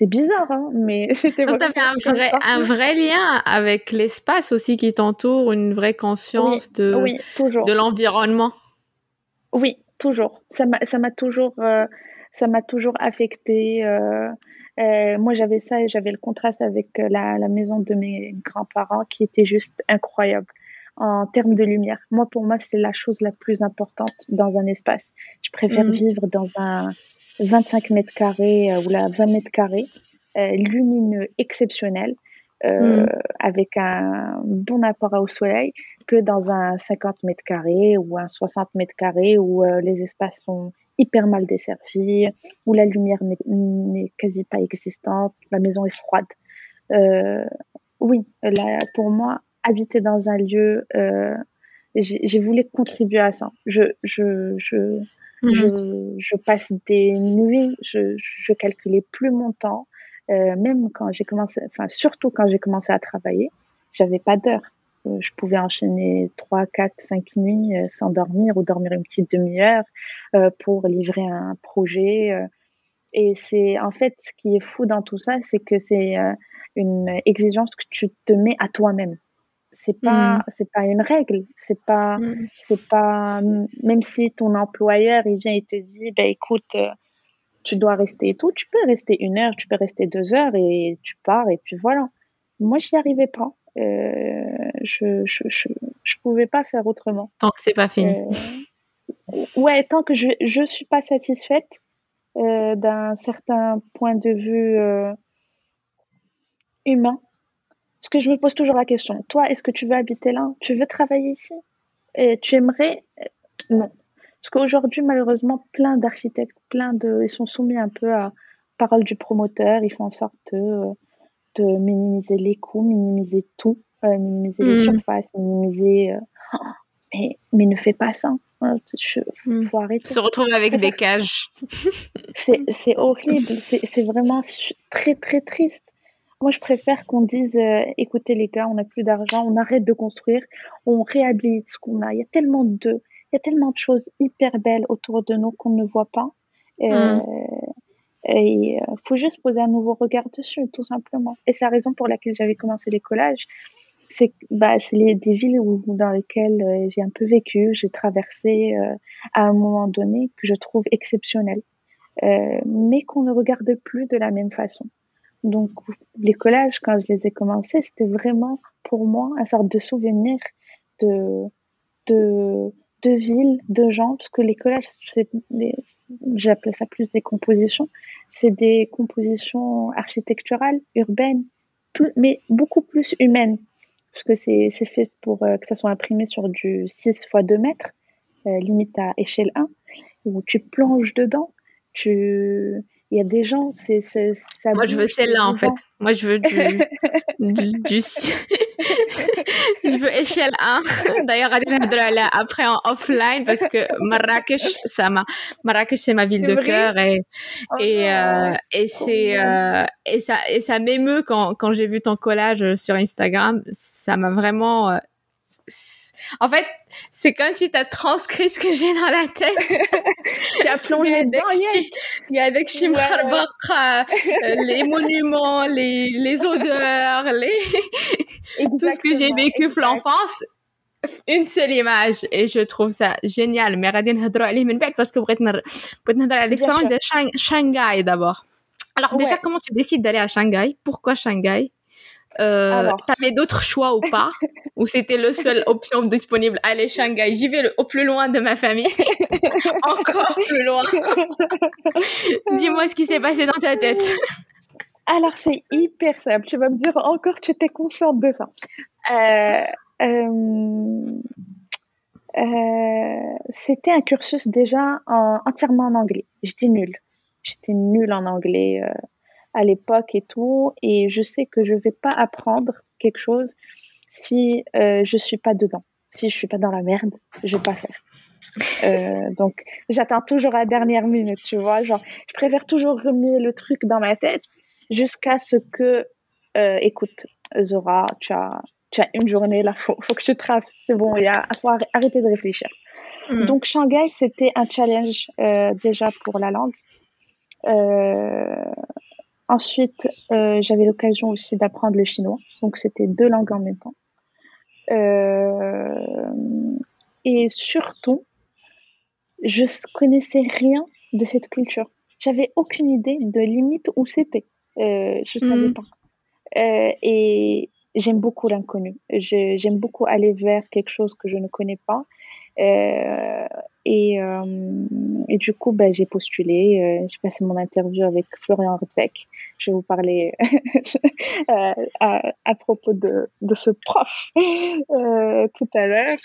c'est bizarre, hein, mais [laughs] c'était Donc, tu un vrai, un vrai lien avec l'espace aussi qui t'entoure, une vraie conscience de, de l'environnement. Oui, toujours. Ça m'a toujours, euh, ça m'a toujours affecté. Euh, euh, moi, j'avais ça et j'avais le contraste avec la, la maison de mes grands-parents qui était juste incroyable en termes de lumière. Moi, pour moi, c'est la chose la plus importante dans un espace. Je préfère mm. vivre dans un 25 mètres carrés ou la 20 mètres carrés, lumineux, exceptionnel, euh, mm. avec un bon apport au soleil que dans un 50 mètres carrés ou un 60 mètres carrés où euh, les espaces sont hyper mal desservis, où la lumière n'est quasi pas existante, la maison est froide. Euh, oui, là, pour moi, habiter dans un lieu, euh, j'ai voulu contribuer à ça. Je, je, je, mm. je, je, passe des nuits, je, je calculais plus mon temps. Euh, même quand j'ai commencé, enfin surtout quand j'ai commencé à travailler, j'avais pas d'heure. Euh, je pouvais enchaîner 3, 4, 5 nuits euh, sans dormir ou dormir une petite demi-heure pour livrer un projet. Et c'est en fait ce qui est fou dans tout ça, c'est que c'est une exigence que tu te mets à toi-même. C'est pas mmh. c'est pas une règle, c'est pas mmh. c'est pas même si ton employeur il vient et te dit ben écoute tu dois rester et tout. Tu peux rester une heure, tu peux rester deux heures et tu pars et puis voilà. Moi, j'y arrivais pas. Euh, je, je, je, pouvais pas faire autrement. Tant que c'est pas fini. Euh, ouais, tant que je, je suis pas satisfaite euh, d'un certain point de vue humain. Parce que je me pose toujours la question. Toi, est-ce que tu veux habiter là? Tu veux travailler ici? Et Tu aimerais? Non. Parce qu'aujourd'hui, malheureusement, plein d'architectes, plein de, ils sont soumis un peu à parole du promoteur. Ils font en sorte de, de minimiser les coûts, minimiser tout, euh, minimiser les mm. surfaces, minimiser. Euh, [gasps] mais, mais ne fais pas ça. Hein. Je, mm. faut arrêter. Se retrouver avec des cages. [laughs] c'est horrible. C'est vraiment très, très triste. Moi, je préfère qu'on dise euh, écoutez, les gars, on n'a plus d'argent, on arrête de construire, on réhabilite ce qu'on a. Il y a tellement de il y a tellement de choses hyper belles autour de nous qu'on ne voit pas. Euh, mm. Et il euh, faut juste poser un nouveau regard dessus, tout simplement. Et c'est la raison pour laquelle j'avais commencé les collages. C'est bah, les, des villes où, dans lesquelles euh, j'ai un peu vécu, j'ai traversé à un moment donné que je trouve exceptionnel, mais qu'on ne regarde plus de la même façon. Donc les collages, quand je les ai commencés, c'était vraiment pour moi un sorte de souvenir de, de, de villes, de gens, parce que les collages, j'appelle ça plus des compositions, c'est des compositions architecturales, urbaines, mais beaucoup plus humaines, parce que c'est fait pour euh, que ça soit imprimé sur du 6 x 2 mètres, euh, limite à échelle 1, où tu plonges dedans, tu il y a des gens, c'est ça. Moi, je veux celle-là en fait. Moi, je veux du, [laughs] du, [laughs] je veux échelle 1. D'ailleurs, après en offline parce que Marrakech, ça m'a, Marrakech, c'est ma ville de cœur et oh et euh, et c'est euh, et ça et ça m'émeut quand quand j'ai vu ton collage sur Instagram. Ça m'a vraiment euh, en fait, c'est comme si tu as transcrit ce que j'ai dans la tête. [laughs] tu as plongé dedans, Il y a avec Shimkhar euh, les monuments, les, les odeurs, les... [laughs] tout ce que j'ai vécu l'enfance. Une seule image et je trouve ça génial. Mais غادي نهضروا عليه من بعد parce que بغيت بغيت نهضر على l'expérience de Shanghai d'abord. Alors déjà comment tu décides d'aller à Shanghai Pourquoi Shanghai Euh, T'avais d'autres choix ou pas? [laughs] Ou c'était la seule option disponible? Allez, Shanghai, j'y vais au plus loin de ma famille. [laughs] Encore plus loin. [laughs] Dis-moi ce qui s'est passé dans ta tête. Alors, c'est hyper simple. Tu vas me dire encore tu étais consciente de ça. Euh, euh, euh, c'était un cursus déjà entièrement en anglais. J'étais nulle. J'étais nulle en anglais à l'époque et tout. Et je sais que je vais pas apprendre quelque chose si euh, je suis pas dedans. Si je suis pas dans la merde, je vais pas faire. Euh, donc, j'attends toujours à la dernière minute, tu vois. Genre, je préfère toujours remettre le truc dans ma tête jusqu'à ce que, euh, écoute, Zora, tu as, tu as une journée là, faut, faut que tu traces. C'est bon, il faut arrêter de réfléchir. Hmm. Donc, Shanghai, c'était un challenge euh, déjà pour la langue. Ensuite, j'avais l'occasion aussi d'apprendre le chinois. Donc, c'était deux langues en même temps. et surtout, je connaissais rien de cette culture. J'avais aucune idée de limite où c'était. Euh, je savais mm. pas. Euh, et j'aime beaucoup l'inconnu. J'aime beaucoup aller vers quelque chose que je ne connais pas. Euh, et, euh, et, du coup, ben, j'ai postulé. Euh, j'ai passé mon interview avec Florian Rutbeck. Je vais vous parler [laughs] à, propos de, de ce prof [laughs] tout à l'heure.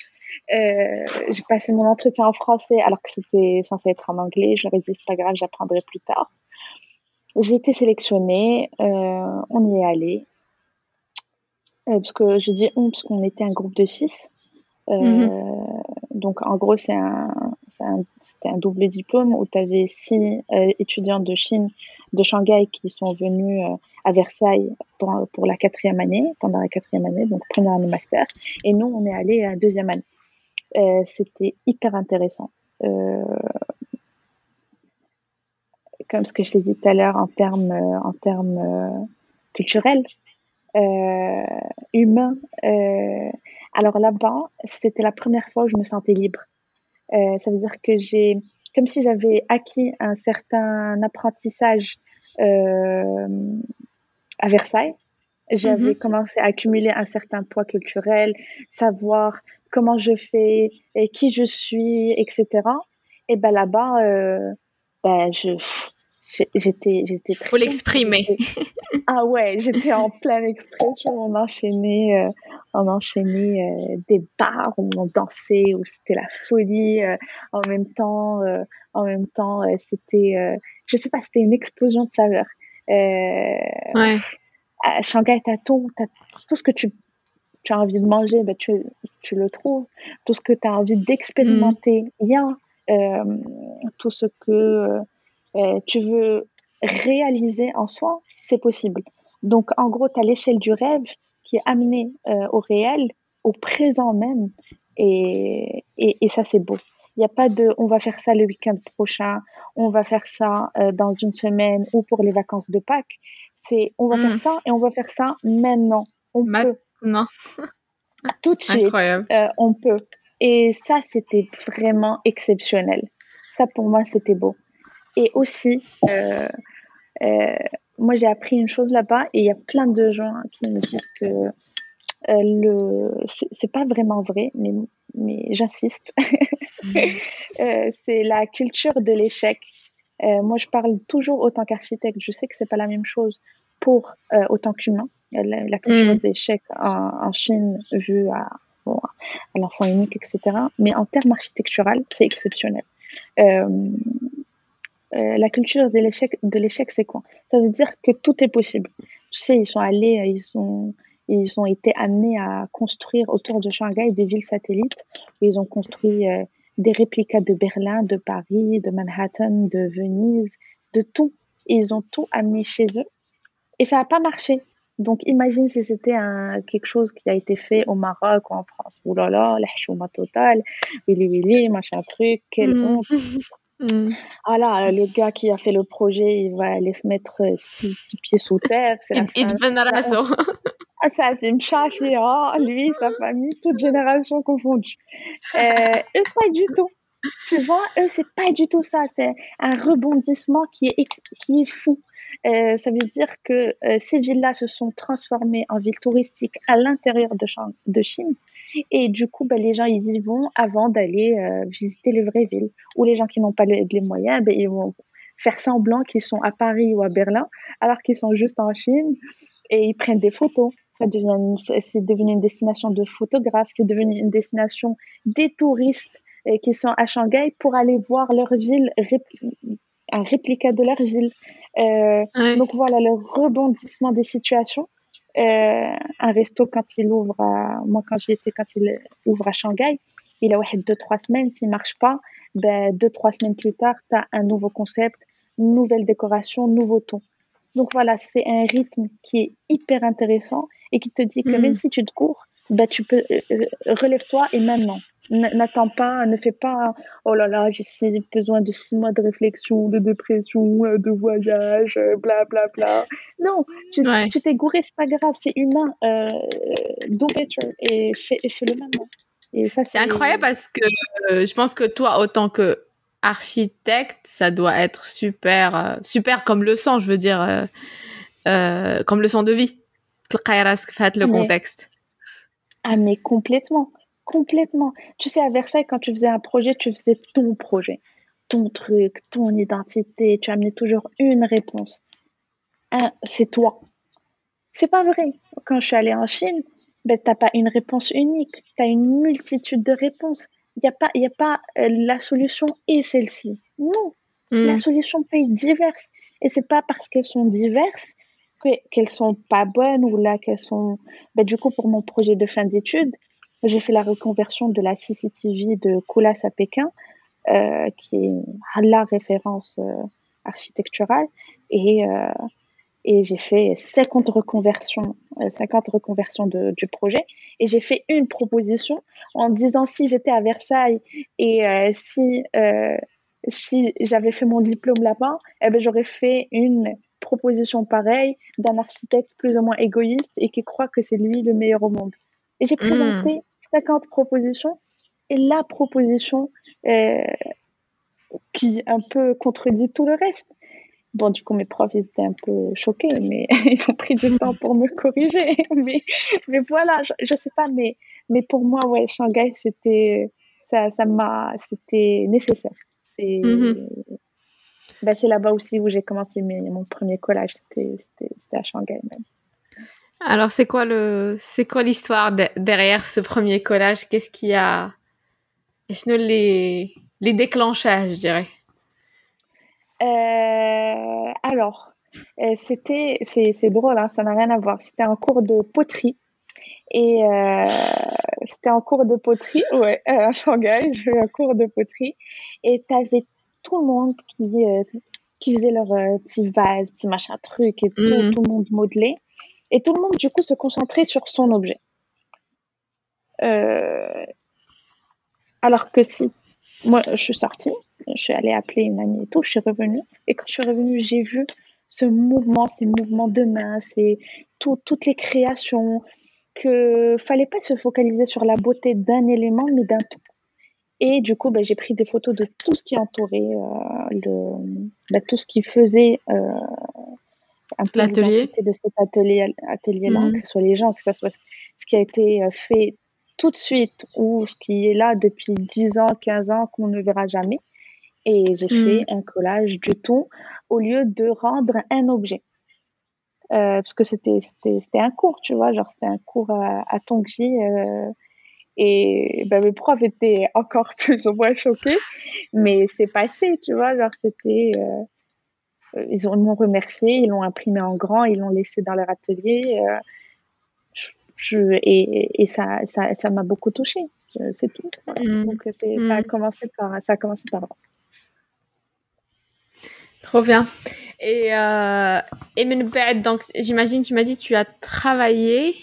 j'ai passé mon entretien en français alors que c'était censé être en anglais. Je leur ai dit, c'est pas grave, j'apprendrai plus tard. J'ai été sélectionnée. on y est allé. parce que je dis on, parce qu'on était un groupe de six. Mhm. Euh, donc, en gros, c'est un, c'était un, double diplôme où tu avais six euh, étudiants de Chine, de Shanghai, qui sont venus euh, à Versailles pour, la quatrième année, pendant la quatrième année, donc première année master. Et nous, on est allé à la deuxième année. C'était hyper intéressant. comme ce que je t'ai dit tout à l'heure en termes en termes culturels, humains. Alors là-bas, c'était la première fois où je me sentais libre. Euh, ça veut dire que j'ai, comme si j'avais acquis un certain apprentissage euh, à Versailles. J'avais mhm. commencé à accumuler un certain poids culturel, savoir comment je fais et qui je suis, etc. Et ben là-bas, euh, ben je, j'étais j'étais faut l'exprimer. ah ouais j'étais en pleine expression on enchaînait euh, on enchaînait euh, des bars où on dansait où c'était la folie euh, en même temps en même temps c'était je sais pas c'était une explosion de saveurs ouais. à Shanghai t'as tout t'as tout ce que tu tu as envie de manger ben tu tu le trouves. Tout ce que tu as envie d'expérimenter il y a tout ce que euh, tu veux réaliser en soi, c'est possible. Donc, en gros, tu as l'échelle du rêve qui est amenée euh, au réel, au présent même, et, et, ça, c'est beau. Il n'y a pas de on va faire ça le week-end prochain, on va faire ça euh, dans une semaine ou pour les vacances de Pâques. C'est on va faire hmm. ça et on va faire ça maintenant. On maintenant. peut. [laughs] Tout de suite, on peut. Et ça, c'était vraiment exceptionnel. Ça, pour moi, c'était beau. Et aussi, euh, euh, moi j'ai appris une chose là-bas et il y a plein de gens qui me disent que euh, le c'est pas vraiment vrai, mais, mais j'insiste. [laughs] euh, c'est la culture de l'échec. Euh, moi, je parle toujours autant qu'architecte. Je sais que c'est pas la même chose pour euh, autant qu'humain. La, culture mm. de l'échec en, en, Chine vue à, bon, à l'enfant unique, etc. Mais en termes architectural, c'est exceptionnel. Euh, euh, la culture de l'échec, de l'échec, c'est quoi? Ça veut dire que tout est possible. Tu sais, ils sont allés, euh, ils ont, ils ont été amenés à construire autour de Shanghai des villes satellites. Ils ont construit euh, des réplicas de Berlin, de Paris, de Manhattan, de Venise, de tout. ils ont tout amené chez eux. Et ça n'a pas marché. Donc, imagine si c'était un, quelque chose qui a été fait au Maroc ou en France. Ouh là là, la chouma totale, Willy Willy, machin truc, quelle mm. honte. [laughs] Mm. Ah là, le gars qui a fait le projet, il va aller se mettre euh, six, pieds sous terre. C'est il devient. [laughs] Ah, ça fait me oh, lui, sa famille, toute génération confondue. Euh, eux, pas du tout. Tu vois, eux, c'est pas du tout ça. C'est un rebondissement qui est, qui est fou. Euh, ça veut dire que euh, ces villes-là se sont transformées en villes touristiques à l'intérieur de, de, Chine. Et du coup, ben, les gens, ils y vont avant d'aller euh, visiter les vraies villes. Ou les gens qui n'ont pas les, moyens, ben, ils vont faire semblant qu'ils sont à Paris ou à Berlin, alors qu'ils sont juste en Chine. Et ils prennent des photos. Ça devient, c'est devenu une destination de photographes. C'est devenu une destination des touristes qui sont à Shanghai pour aller voir leur ville un réplica de leur ville. Euh, donc voilà le rebondissement des situations. Euh, un resto quand il ouvre à, moi quand j'y étais quand il ouvre à Shanghai, il a ouais, deux, trois semaines, s'il marche pas, ben, deux, trois semaines plus tard, tu as un nouveau concept, nouvelle décoration, nouveau ton. Donc voilà, c'est un rythme qui est hyper intéressant et qui te dit que même mm. si tu te cours, ben, tu peux euh, euh, relève-toi et maintenant. N'attends pas, ne fais pas oh là là, j'ai besoin de six mois de réflexion, de dépression, euh, de voyage, bla bla bla. Non, tu t'es gouré, c'est pas grave, c'est humain. do better et fais, fais le. Et ça, c'est incroyable parce que je pense que toi, autant que architecte, ça doit être super, super comme leçon, je veux dire, comme leçon de vie. Le contexte? Ah, mais complètement. Complètement. Tu sais, à Versailles, quand tu faisais un projet, tu faisais ton projet, ton truc, ton identité. Tu amenais toujours une réponse. c'est toi. C'est pas vrai. Quand je suis allée en Chine, ben, t'as pas une réponse unique. Tu as une multitude de réponses. Il n'y a pas, y a pas euh, la solution et celle-ci. Non. La hmm. solution peut être diverse. Et c'est pas parce qu'elles sont diverses qu'elles sont pas bonnes ou là qu'elles sont. Ben, du coup, pour mon projet de fin d'études, j'ai fait la reconversion de la CCTV de Koulas à Pékin, euh, qui est la référence euh, architecturale. Et, euh, et j'ai fait 50 reconversions, 50 reconversions de, du projet. Et j'ai fait une proposition en disant si j'étais à Versailles et si, si j'avais fait mon diplôme là-bas, eh ben, j'aurais fait une proposition pareille d'un architecte plus ou moins égoïste et qui croit que c'est lui le meilleur au monde. Et j'ai présenté 50 hmm. propositions et la proposition euh, qui un peu contredit tout le reste. Bon, du coup, mes profs, ils étaient un peu choqués, mais [laughs] ils ont pris du [laughs] temps pour me corriger. [laughs] mais, mais voilà, je, je sais pas, mais, mais pour moi, ouais, Shanghai, c'était, ça, ça m'a, c'était nécessaire. C'est, mm-hmm. Bah, c'est là-bas aussi où j'ai commencé mon premier collage. C'était à Shanghai même. Alors, c'est quoi le, c'est quoi l'histoire derrière ce premier collage? Qu'est-ce qui a, les, les déclenchages, je dirais? Euh, Alors, euh, c'était, c'est drôle, hein, ça n'a rien à voir. C'était un cours de poterie. Et euh, c'était un cours de poterie, [laughs] ouais, à Shanghai, j'ai eu un cours de poterie. Et tu avais tout le monde qui, euh, qui faisait leur petit vase, petit machin truc, et tout, mhm. tout, le monde modelait. Et tout le monde, du coup, se concentrait sur son objet. Euh, alors que si, moi, je suis sortie, je suis allée appeler une amie et tout, je suis revenue. Et quand je suis revenue, j'ai vu ce mouvement, ces mouvements de main, c'est toutes les créations, que fallait pas se focaliser sur la beauté d'un élément, mais d'un tout. Et du coup, bah, j'ai pris des photos de tout ce qui entourait euh, bah, tout ce qui faisait euh, un peu de cet atelier, atelier-là, mhm. que ce soit les gens, que ce soit ce qui a été euh, fait tout de suite ou ce qui est là depuis 10 ans, 15 ans qu'on ne verra jamais. Et j'ai fait mhm. un collage du tout au lieu de rendre un objet. Euh, parce que c'était un cours, tu vois, genre c'était un cours à, à Tongji. Euh, et ben, mes profs étaient encore [laughs] plus ou moins choqués, mais c'est passé, tu vois, genre c'était... Euh, ils m'ont remercié, ils l'ont imprimé en grand, ils l'ont laissé dans leur atelier. Euh, je, et, et ça m'a ça, ça beaucoup touché, c'est tout. Mmh. Donc ça, a mmh. commencé par, ça a commencé par. Trop bien. Et, euh, et donc j'imagine, tu m'as dit, tu as travaillé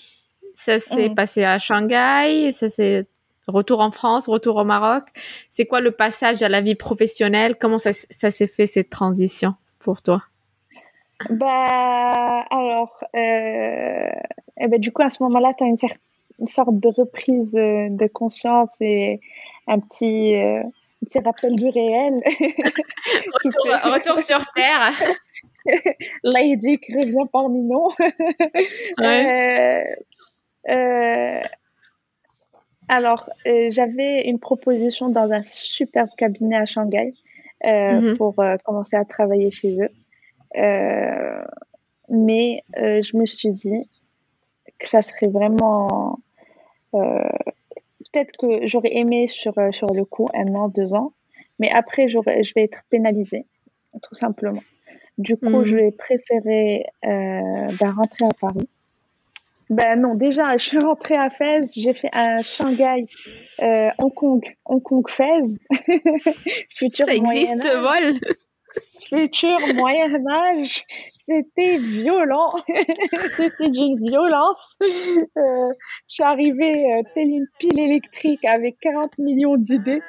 ça s'est mmh. passé à Shanghai, ça s'est retour en France, retour au Maroc. C'est quoi le passage à la vie professionnelle? Comment ça, s'est fait cette transition? Pour toi? Bah alors, euh, eh ben, du coup à ce moment-là, tu as une, sorte de reprise euh, de conscience et un petit, euh, petit rappel du réel. [laughs] retour, sur terre. [laughs] Lady qui revient parmi nous. [laughs] Ouais. Euh, alors, euh, j'avais une proposition dans un super cabinet à Shanghai euh, mhm. pour commencer à travailler chez eux. mais je me suis dit que ça serait vraiment... Peut-être que j'aurais aimé sur, sur le coup un an, deux ans, mais après, je vais être pénalisée, tout simplement. Du coup, mhm. je vais préférer bah, rentrer à Paris Ben non, déjà, je suis rentrée à Fès, j'ai fait un Shanghai, euh, Hong Kong, Hong Kong Fès. [laughs] Futur Ça existe ce vol? Futur Moyen Âge, c'était violent, [laughs] c'était d'une violence. Euh, je suis arrivée euh, telle une pile électrique avec 40 millions d'idées.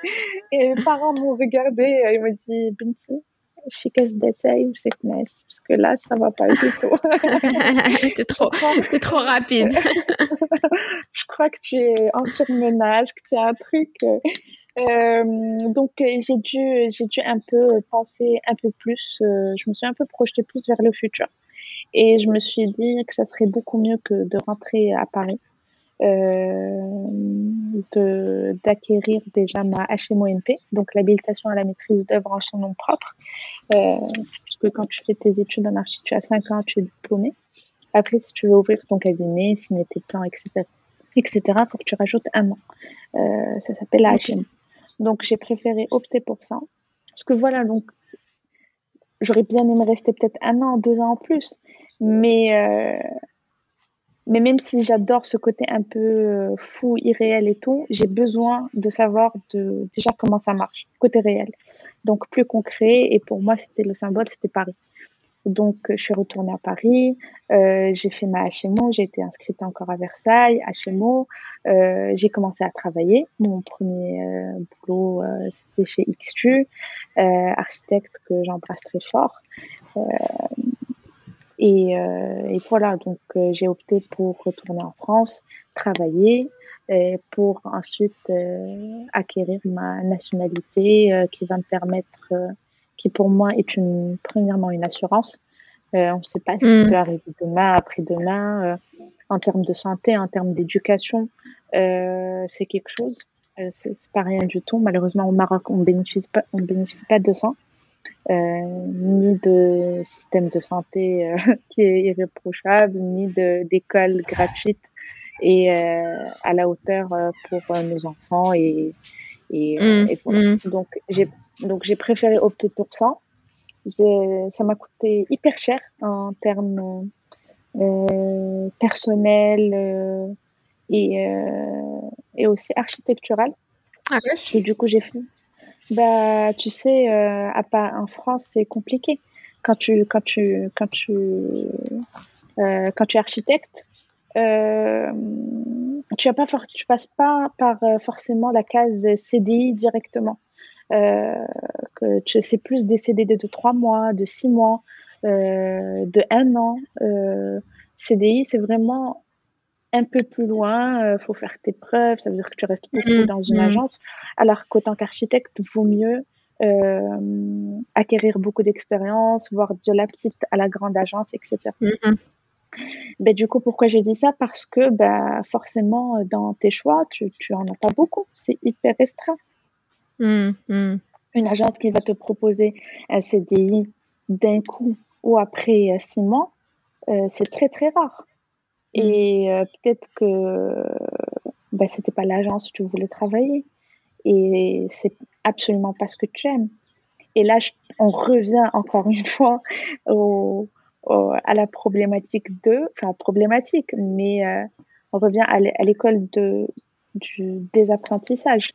Et mes parents m'ont regardé et m'ont dit Binti, je casse détail cette messe? Parce que là ça va pas du tout. [laughs] t'es trop, es trop rapide. [laughs] je crois que tu es en surmenage, que tu as un truc. Euh, euh, donc j'ai dû, j'ai dû un peu penser un peu plus. Euh, je me suis un peu projetée plus vers le futur et je me suis dit que ça serait beaucoup mieux que de rentrer à Paris. Euh, d'acquérir déjà ma HMONP, donc l'habilitation à la maîtrise d'œuvre en son nom propre. Euh, parce que quand tu fais tes études en archi, tu as 5 ans, tu es diplômé. Après, si tu veux ouvrir ton cabinet, signer tes plans, etc., etc., faut que tu rajoutes un an. Euh, ça s'appelle la HMO. Donc, j'ai préféré opter pour ça. Parce que voilà, donc, j'aurais bien aimé rester peut-être un an, deux ans en plus. Mais euh, mais même si j'adore ce côté un peu euh, fou, irréel et tout, j'ai besoin de savoir de, déjà comment ça marche, côté réel. Donc plus concret. Et pour moi, c'était le symbole, c'était Paris. Donc je suis retournée à Paris, euh, j'ai fait ma HMO, j'ai été inscrite encore à Versailles, HMO. Euh, j'ai commencé à travailler. Mon premier euh, boulot, euh, c'était chez XTU, architecte que j'embrasse très fort. Et, euh, et voilà, donc euh, j'ai opté pour retourner en France, travailler, et pour ensuite euh, acquérir ma nationalité qui va me permettre, qui pour moi est une, premièrement une assurance. on ne sait pas ce qui mm. peut arriver demain, après-demain, en termes de santé, en termes d'éducation, c'est quelque chose. c'est pas rien du tout. Malheureusement, au Maroc, on bénéficie pas, on bénéficie pas de ça. Euh, ni de système de santé euh, [laughs] qui est irréprochable, ni d'école gratuite et euh, à la hauteur pour nos enfants et, et, mmh, et voilà. Mmh. donc j'ai donc j'ai préféré opter pour ça ça m'a coûté hyper cher en termes euh, personnels euh, et, euh, et aussi architectural. Ah, et du coup, j'ai fait, bah, tu sais, euh, en France, c'est compliqué. Quand tu, quand tu, quand tu, euh, quand tu es architecte, euh, tu as pas, tu passes pas par forcément la case CDI directement. C'est plus des CDD de trois mois, de six mois, de un an. CDI, c'est vraiment un peu plus loin, il euh, faut faire tes preuves, ça veut dire que tu restes beaucoup mm, dans une mm. agence, alors qu'autant qu'architecte, vaut mieux euh, acquérir beaucoup d'expérience, voir de la petite à la grande agence, etc. Mm, ben, du coup, pourquoi j'ai dit ça? Parce que ben, forcément, dans tes choix, tu, tu en as pas beaucoup. C'est hyper restreint. Une agence qui va te proposer un CDI d'un coup ou après six mois, euh, c'est très très rare. Et euh, peut-être que bah, c'était pas l'agence où tu voulais travailler. Et c'est absolument pas ce que tu aimes. Et là, on revient encore une fois au, à la problématique de, enfin problématique, mais euh, on revient à l'école de, du désapprentissage.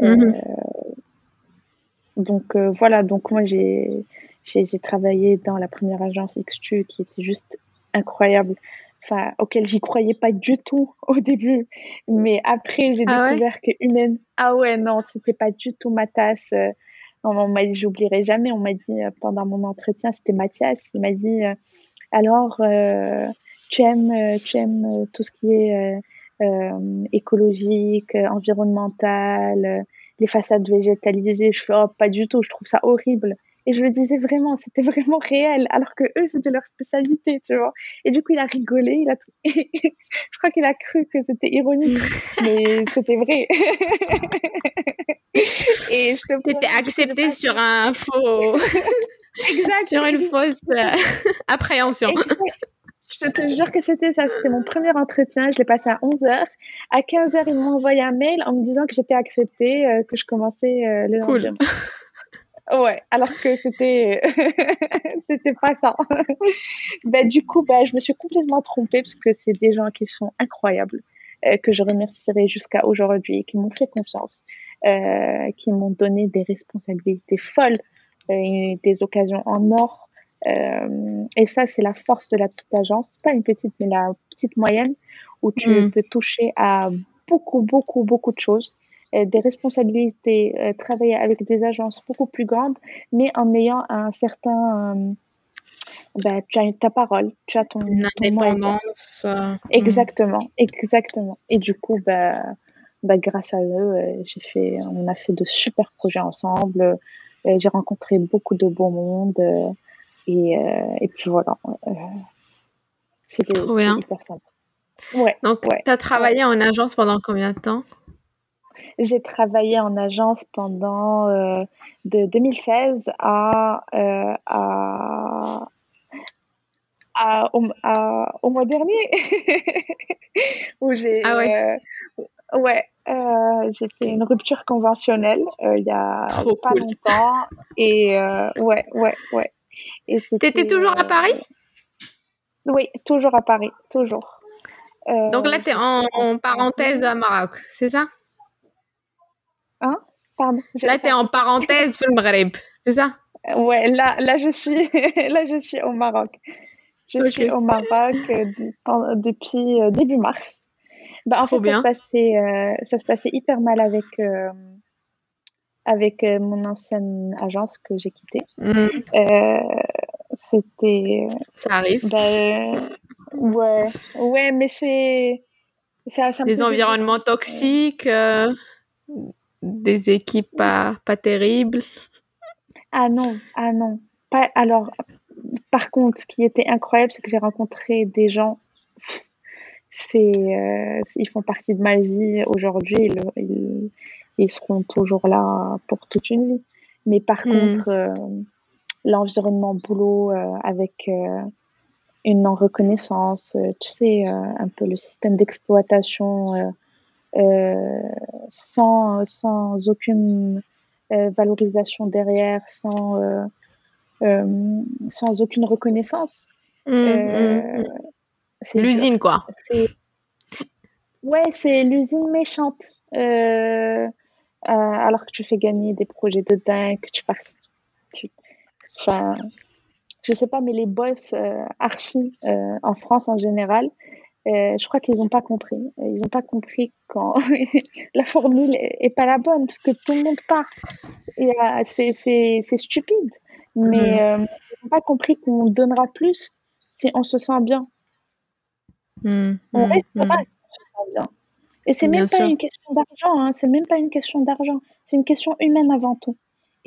Mm-hmm. Euh, donc euh, voilà, donc moi j'ai j'ai travaillé dans la première agence XTU qui était juste incroyable enfin, auquel j'y croyais pas du tout [laughs] au début. Mais après, j'ai ah découvert que humaine, ah ouais, non, c'était pas du tout ma tasse. Euh, on m'a j'oublierai jamais, on m'a dit euh, pendant mon entretien, c'était Mathias, il m'a dit, euh, alors, tu aimes, tu aimes tout ce qui est écologique, environnemental, les façades végétalisées? Je fais, oh, pas du tout, je trouve ça horrible. Et je le disais vraiment, c'était vraiment réel, alors que eux, c'était leur spécialité, tu vois. Et du coup, il a rigolé, il a [laughs] je crois qu'il a cru que c'était ironique, [laughs] mais c'était vrai. [laughs] et je te T'étais accepté sur un faux... exact. sur une fausse euh, appréhension. Je te jure que c'était ça. C'était mon premier entretien. Je l'ai passé à 11h. À 15h, ils m'ont envoyé un mail en me disant que j'étais acceptée, euh, que je commençais euh, le cool. Ouais, alors que c'était [laughs] c'était pas ça. [laughs] bah, du coup, bah, je me suis complètement trompée parce que c'est des gens qui sont incroyables, euh, que je remercierai jusqu'à aujourd'hui, qui m'ont fait confiance, euh, qui m'ont donné des responsabilités folles, euh, des occasions en or. Euh, et ça, c'est la force de la petite agence, pas une petite, mais la petite moyenne, où tu Mm. peux toucher à beaucoup, beaucoup, beaucoup de choses des responsabilités, euh, travailler avec des agences beaucoup plus grandes, mais en ayant un certain... euh, bah, tu as ta parole, tu as ton, indépendance. euh, mm. Exactement, exactement. Et du coup, bah, bah, grâce à eux, euh, j'ai fait, on a fait de super projets ensemble. Euh, j'ai rencontré beaucoup de beau monde. euh, et, euh, et puis voilà. euh, C'était hyper sympa. Ouais, Donc, ouais. tu as travaillé en agence pendant combien de temps? J'ai travaillé en agence pendant euh, de 2016 à, euh, à, à- au, à- au mois dernier. [laughs] Où j'ai Ah ouais. euh, ouais j'ai fait une rupture conventionnelle il y a Trop pas cool. longtemps. Et ouais ouais ouais. Et T'étais toujours à Paris? oui toujours à Paris toujours. Donc là, tu es en, en parenthèse à Maroc, c'est ça? Pardon j'ai- Là, tu es en parenthèse [laughs] film Maghreb, c'est ça? Ouais, là, là, je suis, [laughs] là, je suis au Maroc. Je suis au Maroc euh, depuis euh, début mars. Bah, en Trop fait, ça se passait, euh, ça se passait hyper mal avec, avec mon ancienne agence que j'ai quittée. Euh, c'était, Ça arrive. bah, ouais, ouais, mais c'est, Des environnements toxiques, des équipes pas, pas terribles? Ah non, ah non. Pas, alors, par contre, ce qui était incroyable, c'est que j'ai rencontré des gens. C'est, euh, ils font partie de ma vie aujourd'hui. Ils, ils, ils seront toujours là pour toute une vie. Mais par Hmm. contre, euh, l'environnement boulot euh, avec une non-reconnaissance, euh, tu sais, un peu le système d'exploitation sans, sans aucune euh, valorisation derrière, sans, euh, euh, sans aucune reconnaissance. Mm, Euh, mm, mm. c'est dur. L'usine, quoi. Ouais, c'est l'usine méchante. Euh, euh, alors que tu fais gagner des projets de dingue, que tu pars, tu- enfin, je sais pas, mais les boss euh, archi euh, en France en général, euh, je crois qu'ils n'ont pas compris. Ils n'ont pas compris quand [laughs] la formule est, pas la bonne parce que tout le monde part. Et euh, c'est stupide, mais Mhm. euh, ils n'ont pas compris qu'on donnera plus si on se sent bien. Mm, On mm, restera mm. si on se sent bien. Et c'est Bien même pas une question d'argent, hein, c'est même pas une question d'argent, c'est une question humaine avant tout.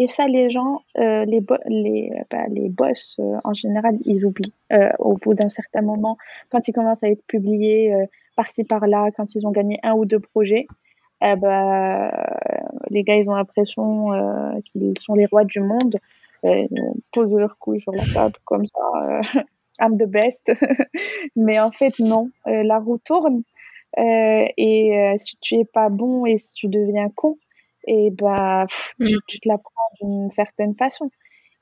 Et ça, les gens, euh, les, les, bah, les boss, euh, en général, ils oublient. Euh, au bout d'un certain moment, quand ils commencent à être publiés euh, par-ci par-là, quand ils ont gagné un ou deux projets, ben, les gars, ils ont l'impression euh, qu'ils sont les rois du monde. Euh, ils posent leurs couilles sur la table comme ça. euh, [laughs] I'm the best. [laughs] Mais en fait, non. Euh, la roue tourne. Euh, et euh, si tu es pas bon et si tu deviens con, et bah, pff, tu, Mm. tu te la prends d'une certaine façon.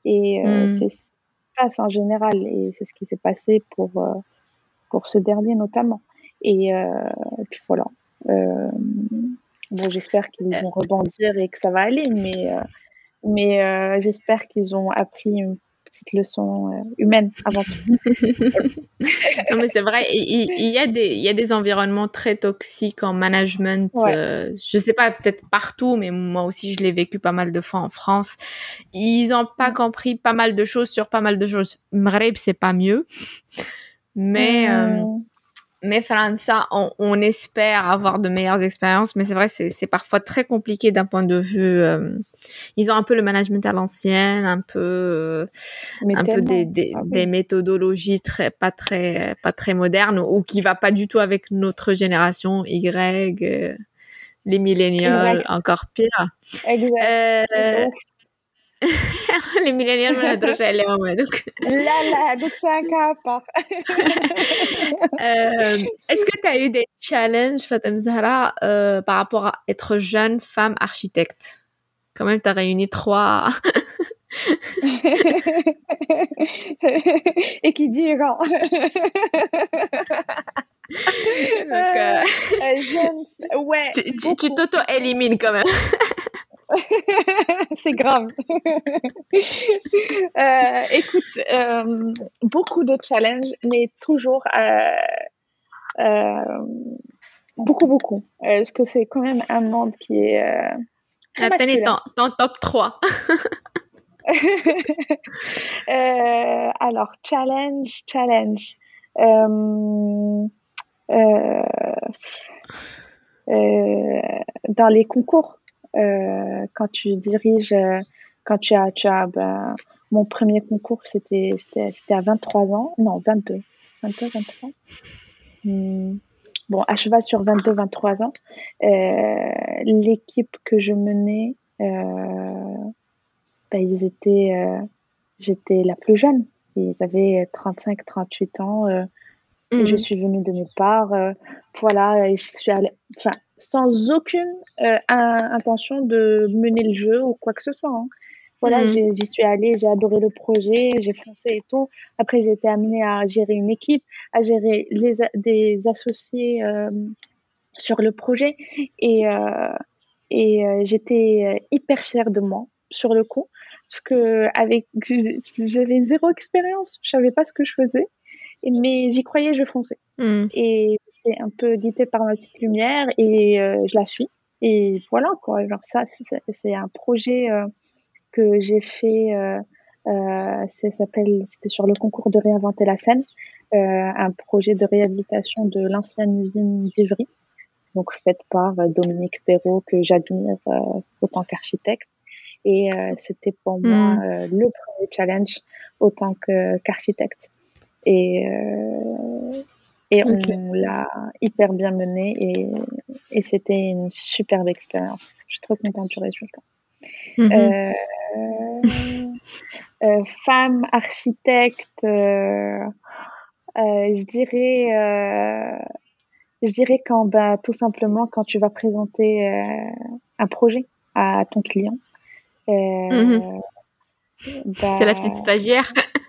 Et euh, Mm. c'est ce qui se passe en général. Et c'est ce qui s'est passé pour, euh, pour ce dernier notamment. Et, euh, et puis voilà. Bon, j'espère qu'ils vont rebondir et que ça va aller, mais, mais j'espère qu'ils ont appris une petite leçon euh, humaine avant tout. [laughs] Non, mais c'est vrai, il, il y, a des, il y a des environnements très toxiques en management. Ouais. euh, je sais pas, peut-être partout, mais moi aussi, je l'ai vécu pas mal de fois en France. Ils ont pas compris pas mal de choses sur pas mal de choses. Maghreb, c'est pas mieux. Mais, euh, Hum, mais France, on, on espère avoir de meilleures expériences, mais c'est vrai, c'est parfois très compliqué d'un point de vue. euh, ils ont un peu le management à l'ancienne, un peu, euh, un peu des, des, Ah oui. des méthodologies très pas très pas très modernes ou qui va pas du tout avec notre génération Y, euh, les millénials, Exact. encore pire. Exact. [laughs] Euh, Ouf. les millénials, ما نهضروش عليهم هذوك. Là, là, donc c'est un cas à part. [laughs] Euh, Est-ce que tu as eu des challenges, Fatem Zahra, euh, par rapport à être jeune femme architecte Quand même, tu as réuni trois. [laughs] Et qui dit grand. Euh, ouais, tu t'auto-élimines quand même. [laughs] c'est grave. [laughs] Euh, écoute, euh, beaucoup de challenges, mais toujours beaucoup, beaucoup. Est-ce que c'est quand même un monde qui est. Très ton, ton top 3. [laughs] alors, challenge, challenge. Euh, euh, euh, dans les concours, euh, quand tu diriges, quand tu as, tu as ben, mon premier concours, c'était à 23 ans, non, 22, 22, 23. Bon, à cheval sur 22, 23 ans, l'équipe que je menais, ben, ils étaient, j'étais la plus jeune. Ils avaient 35, 38 Et je mmh. suis venue de nulle part. Euh, voilà, et je suis allée, enfin, sans aucune euh, intention de mener le jeu ou quoi que ce soit. Hein. Voilà, mmh. j'y suis allée, j'ai adoré le projet, j'ai foncé et tout. Après, j'ai été amenée à gérer une équipe, à gérer les, des associés euh, sur le projet. Et, et j'étais hyper fière de moi sur le coup. Parce que avec j'avais zéro expérience, je savais pas ce que je faisais mais j'y croyais, je fonçais. Hmm. Et j'étais un peu guidée par ma petite lumière et euh, je la suis. Et voilà, quoi. Genre, ça, c'est un projet euh, que j'ai fait. Euh, euh s'appelle, c'était sur le concours de réinventer la scène, un projet de réhabilitation de l'ancienne usine d'Ivry, donc faite par Dominique Perrault que j'admire autant qu'architecte. Et c'était pour moi hmm. le premier challenge autant qu'architecte. Et, euh, et on l'a hyper bien mené et, et c'était une superbe expérience. Je suis trop contente du résultat. Euh, euh, femme architecte, je dirais, je dirais quand, bah, tout simplement quand tu vas présenter un projet à ton client. Mhm. Bah, C'est la petite stagiaire. [laughs]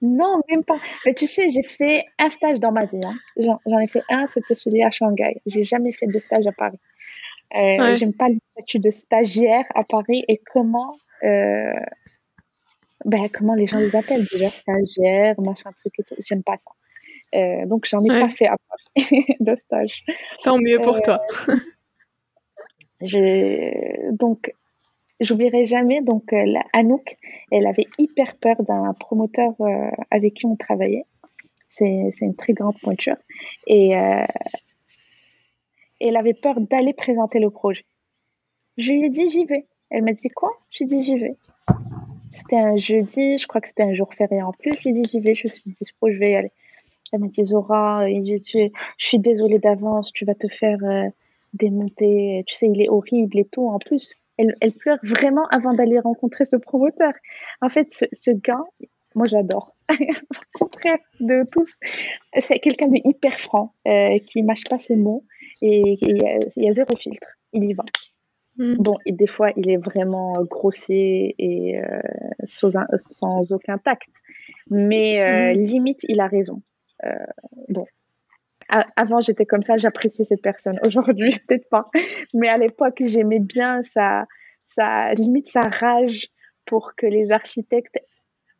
Non, même pas. Mais tu sais, j'ai fait un stage dans ma vie. Hein. J'en ai fait un, c'était celui à Shanghai. J'ai jamais fait de stage à Paris. Euh, J'aime pas le statut de stagiaire à Paris et comment, euh, ben, comment les gens les appellent déjà stagiaire, machin truc et tout. J'aime pas ça. Euh, donc j'en ai pas fait à Paris [laughs] de stage. Tant mieux pour toi. donc J'oublierai jamais donc euh, Anouk, elle avait hyper peur d'un promoteur euh, avec qui on travaillait. C'est une très grande pointure et euh, elle avait peur d'aller présenter le projet. Je lui ai dit j'y vais. Elle m'a dit quoi? Je lui dit j'y vais. C'était un jeudi, je crois que c'était un jour férié en plus. Je lui ai dit j'y vais, je suis dispo, je vais y aller. Elle m'a dit Zora, je, suis désolée d'avance, tu vas te faire démonter. Tu sais, il est horrible et tout. En plus, elle, pleure vraiment avant d'aller rencontrer ce promoteur. En fait, ce, gars, moi j'adore. [laughs] Au contraire de tous, c'est quelqu'un de hyper franc, euh, qui mâche pas ses mots et il y, a zéro filtre. Il y va. Hmm. Bon, et des fois, il est vraiment grossier et euh, sans, sans, aucun tact. Mais euh, hmm. limite, il a raison. Euh, bon, avant j'étais comme ça, j'appréciais cette personne. Aujourd'hui, [laughs] peut-être pas. Mais à l'époque, j'aimais bien sa, sa, limite sa rage pour que les architectes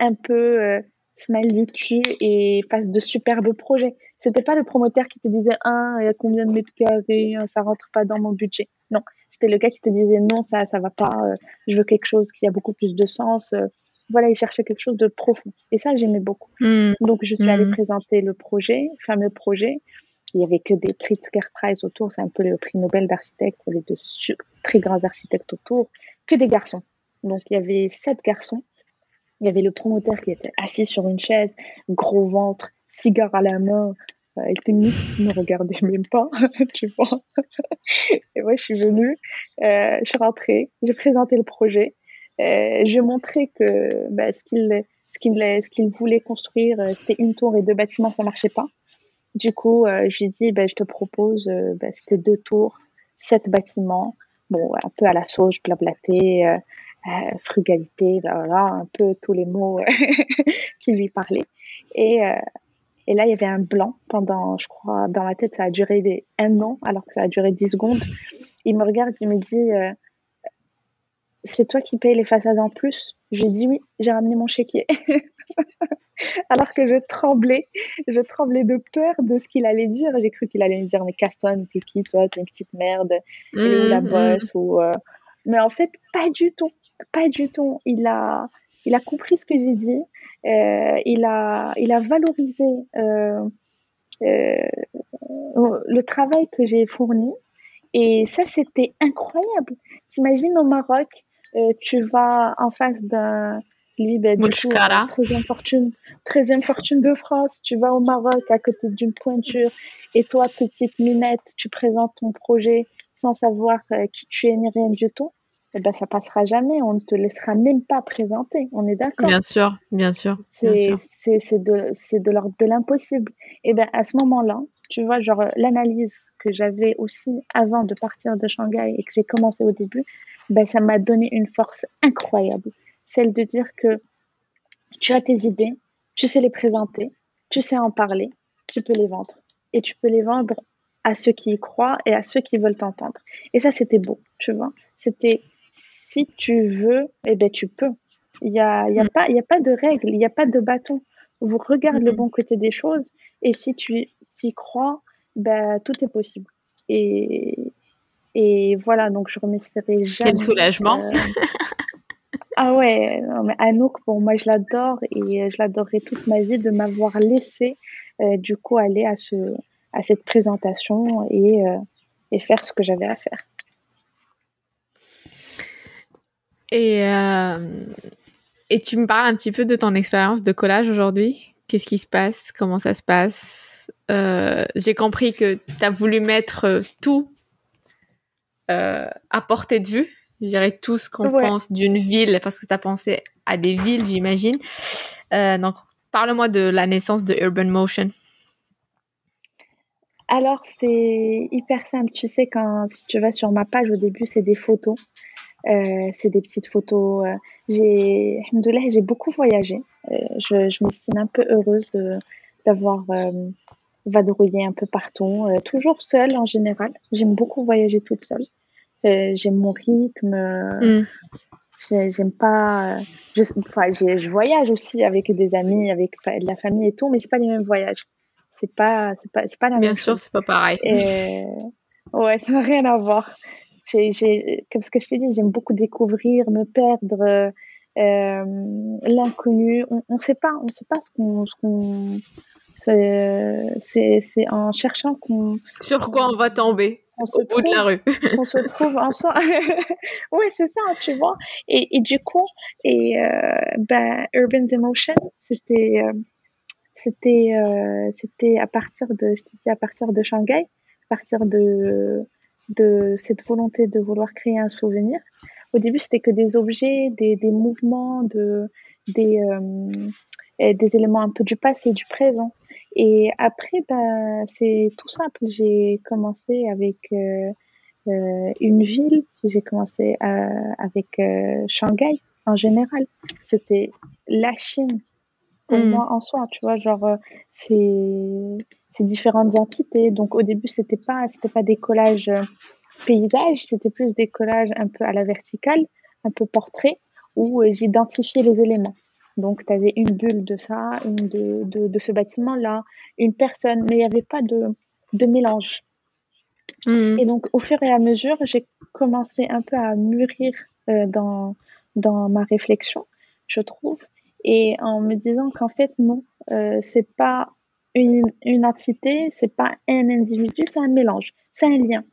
un peu euh, se mêlent du cul et fassent de superbes projets. C'était pas le promoteur qui te disait, ah, il y a combien de mètres carrés, hein, ça rentre pas dans mon budget. Non. C'était le gars qui te disait, non, ça, ça va pas, euh, je veux quelque chose qui a beaucoup plus de sens. Euh. Voilà, il cherchait quelque chose de profond. Et ça, j'aimais beaucoup. Hmm. Donc, je suis allée hmm. présenter le projet, fameux projet. Il y avait que des Pritzker Prize autour, c'est un peu le prix Nobel d'architecte, il y avait de très grands architectes autour, que des garçons. Donc il y avait sept garçons. Il y avait le promoteur qui était assis sur une chaise, gros ventre, cigare à la main. Euh, il était limite, ne regardait même pas, [laughs] tu vois. Et moi, je suis venue, euh, je suis rentrée, j'ai présenté le projet. Euh, je montrais que bah, ce qu'il ce qu'il ce qu'il voulait construire, euh, c'était une tour et deux bâtiments, ça marchait pas. Du coup, euh, je lui ai dit, ben, je te propose, euh, ben, c'était deux tours, sept bâtiments, bon, un peu à la sauce, blablaté, euh, euh, frugalité, là, un peu tous les mots [laughs] qui lui parlaient. Et, et là, il y avait un blanc pendant, je crois, dans ma tête, ça a duré un an, alors que ça a duré 10 secondes. Il me regarde, il me dit C'est toi qui payes les façades en plus Je lui dis Oui, j'ai ramené mon chéquier. [laughs] alors que je tremblais, je tremblais de peur de ce qu'il allait dire. J'ai cru qu'il allait me dire mais casse-toi, t'es qui toi, t'es une petite merde, elle est où la mmh, bosse mmh. ou euh, Mais en fait, pas du tout, pas du tout. Il a, il a compris ce que j'ai dit. Euh, il a, il a valorisé euh, le travail que j'ai fourni. Et ça, c'était incroyable. T'imagines au Maroc, tu vas en face d'un lui, ben, du coup, 13e fortune, 13e fortune de France, tu vas au Maroc à côté d'une pointure et toi, petite minette, tu présentes ton projet sans savoir euh, qui tu es ni rien du tout. Eh ben, ça passera jamais, on ne te laissera même pas présenter, on est d'accord Bien sûr, bien sûr. C'est de, de l'ordre de l'impossible. Et ben à ce moment-là, tu vois, genre l'analyse que j'avais aussi avant de partir de Shanghai et que j'ai commencé au début, ben, ça m'a donné une force incroyable celle de dire que tu as tes idées, tu sais les présenter, tu sais en parler, tu peux les vendre. Et tu peux les vendre à ceux qui y croient et à ceux qui veulent t'entendre. Et ça, c'était beau, tu vois. C'était si tu veux, eh ben, tu peux. Il n'y a, y a, mm. pas, y a pas de règles, il n'y a pas de bâton. Vous regardez le mm. bon côté des choses et si tu y crois, ben, tout est possible. Et, et voilà, donc je remercierai jamais. Quel soulagement! Euh, Ah ouais, mais Anouk, pour moi, je l'adore et je l'adorerai toute ma vie de m'avoir laissé euh, du coup aller à, ce, à cette présentation et, euh, et faire ce que j'avais à faire. Et, et tu me parles un petit peu de ton expérience de collage aujourd'hui? Qu'est-ce qui se passe? Comment ça se passe? J'ai compris que tu as voulu mettre tout à portée de vue je dirais tout ce qu'on pense d'une ville, parce que tu as pensé à des villes, j'imagine. Euh, donc, parle-moi de la naissance de Urban Motion. Alors, c'est hyper simple. Tu sais, quand si tu vas sur ma page, au début, c'est des photos. Euh, c'est des petites photos. Euh, j'ai, j'ai beaucoup voyagé. je, je m'estime un peu heureuse de, d'avoir vadrouillé un peu partout, toujours seule en général. J'aime beaucoup voyager toute seule. J'aime mon rythme. Mm. J'aime pas. Je, enfin, je voyage aussi avec des amis, avec de la famille et tout, mais c'est pas les mêmes voyages. C'est pas, c'est pas, c'est pas la Bien sûr, c'est pas pareil. Et, ouais, ça n'a rien à voir. J'ai, comme ce que je t'ai dit, j'aime beaucoup découvrir, me perdre, euh, l'inconnu. On, on sait pas, on sait pas ce qu'on, ce qu'on, c'est, c'est en cherchant qu'on. Sur quoi on va tomber on au bout de la rue. on se trouve ensemble. [laughs] oui, c'est ça, tu vois. Et, et du coup, et, euh, ben, Urban Emotion, c'était, euh, c'était, euh, c'était à partir de, je dit, à partir de Shanghai, à partir de, de cette volonté de vouloir créer un souvenir. Au début, c'était que des objets, des, des mouvements, de, des, des éléments un peu du passé, du présent. Et après, ben, c'est tout simple. J'ai commencé avec euh, euh, une ville, j'ai commencé euh, avec Shanghai en général. C'était la Chine pour hmm. moi en soi, tu vois, genre c'est c'est différentes entités. Donc au début, c'était pas c'était pas des collages paysages, c'était plus des collages un peu à la verticale, un peu portrait où j'identifiais les éléments. Donc, tu avais une bulle de ça, une de, de, de ce bâtiment-là, une personne, mais il n'y avait pas de, de mélange. Hmm. Et donc, au fur et à mesure, j'ai commencé un peu à mûrir euh, dans, dans ma réflexion, je trouve, et en me disant qu'en fait, non, euh, c'est pas une, une entité, c'est pas un individu, c'est un mélange, c'est un lien.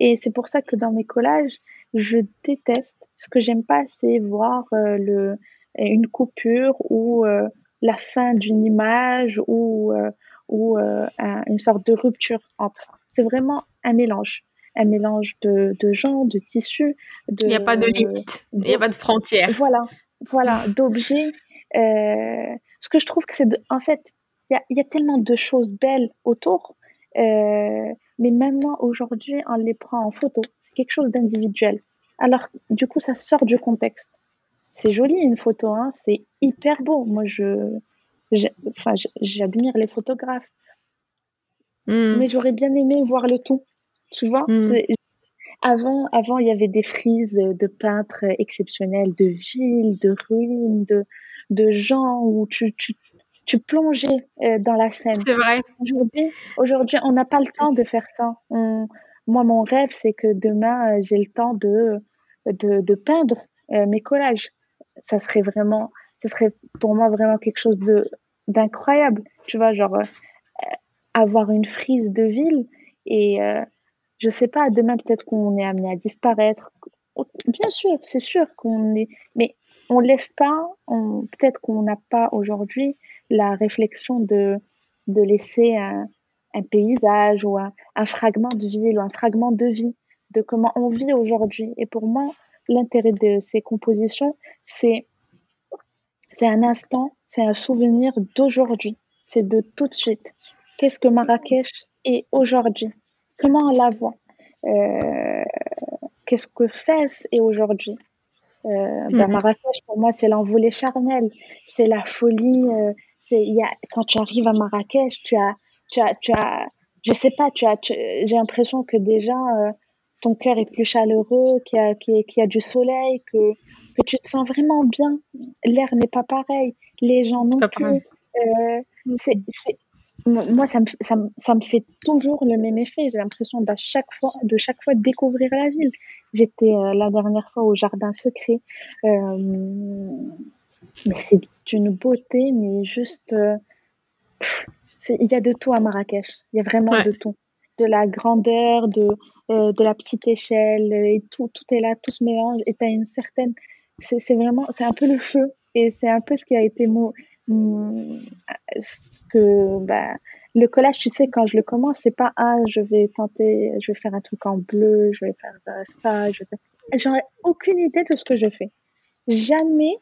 Et c'est pour ça que dans mes collages, je déteste. Ce que j'aime pas, c'est voir euh, le, une coupure ou euh, la fin d'une image ou, euh, ou euh, une sorte de rupture entre. C'est vraiment un mélange un mélange de, de gens, de tissus. il n'y a pas de limite, il n'y a pas de frontières. Voilà, voilà, d'objets. ce que je trouve que c'est, en fait, il y a, y a, tellement de choses belles autour, mais maintenant, aujourd'hui, on les prend en photo. quelque chose d'individuel. Alors, du coup, ça sort du contexte. C'est joli une photo, hein, c'est hyper beau. Moi, je, enfin, j'admire les photographes. Hmm. Mais j'aurais bien aimé voir le tout. Tu vois hmm. Avant, avant, il y avait des frises de peintres exceptionnels, de villes, de ruines, de, de gens où tu, tu, tu plongeais euh, dans la scène. C'est vrai. Aujourd'hui, aujourd'hui on n'a pas le temps de faire ça. moi, mon rêve, c'est que demain, euh, j'ai le temps de, de, de peindre euh, mes collages. Ça serait vraiment, ça serait pour moi vraiment quelque chose de d'incroyable. Tu vois, genre avoir une frise de ville et je sais pas, demain peut-être qu'on est amené à disparaître. Bien sûr, c'est sûr qu'on est, mais on laisse pas, peut-être qu'on n'a pas aujourd'hui la réflexion de, de laisser un, un paysage ou un, un, fragment de ville ou un fragment de vie, de comment on vit aujourd'hui. Et pour moi, l'intérêt de ces compositions, c'est c'est un instant, c'est un souvenir d'aujourd'hui, c'est de tout de suite. Qu'est-ce que Marrakech est aujourd'hui? Comment on la voit? Euh, Qu'est-ce que Fès est aujourd'hui? Euh, ben, mhm. Marrakech, pour moi, c'est l'envolée charnel, c'est la folie. Euh, c'est, y a, quand tu arrives à Marrakech, tu as, tu as, tu as, je sais pas, tu as, j'ai l'impression que déjà ton cœur est plus chaleureux, qu'il y a, qu'il y a, du soleil, que, que tu te sens vraiment bien. L'air n'est pas pareil, les gens non plus. Euh, c'est, c'est, moi, ça me, ça, me, ça me fait toujours le même effet. J'ai l'impression de chaque fois, de chaque fois découvrir la ville. J'étais euh, la dernière fois au Jardin Secret. Euh, mais c'est d'une beauté, mais juste. Il y a de tout à Marrakech. Il y a vraiment de tout. De la grandeur, de, de la petite échelle, et tout, tout est là, tout se mélange. Et tu as une certaine. C'est vraiment. C'est un peu le feu. Et c'est un peu ce qui a été mon, ce que bah, le collage, tu sais, quand je le commence, c'est pas ah je vais tenter, je vais faire un truc en bleu, je vais faire ça, je vais J'aurais aucune idée de ce que je fais. Jamais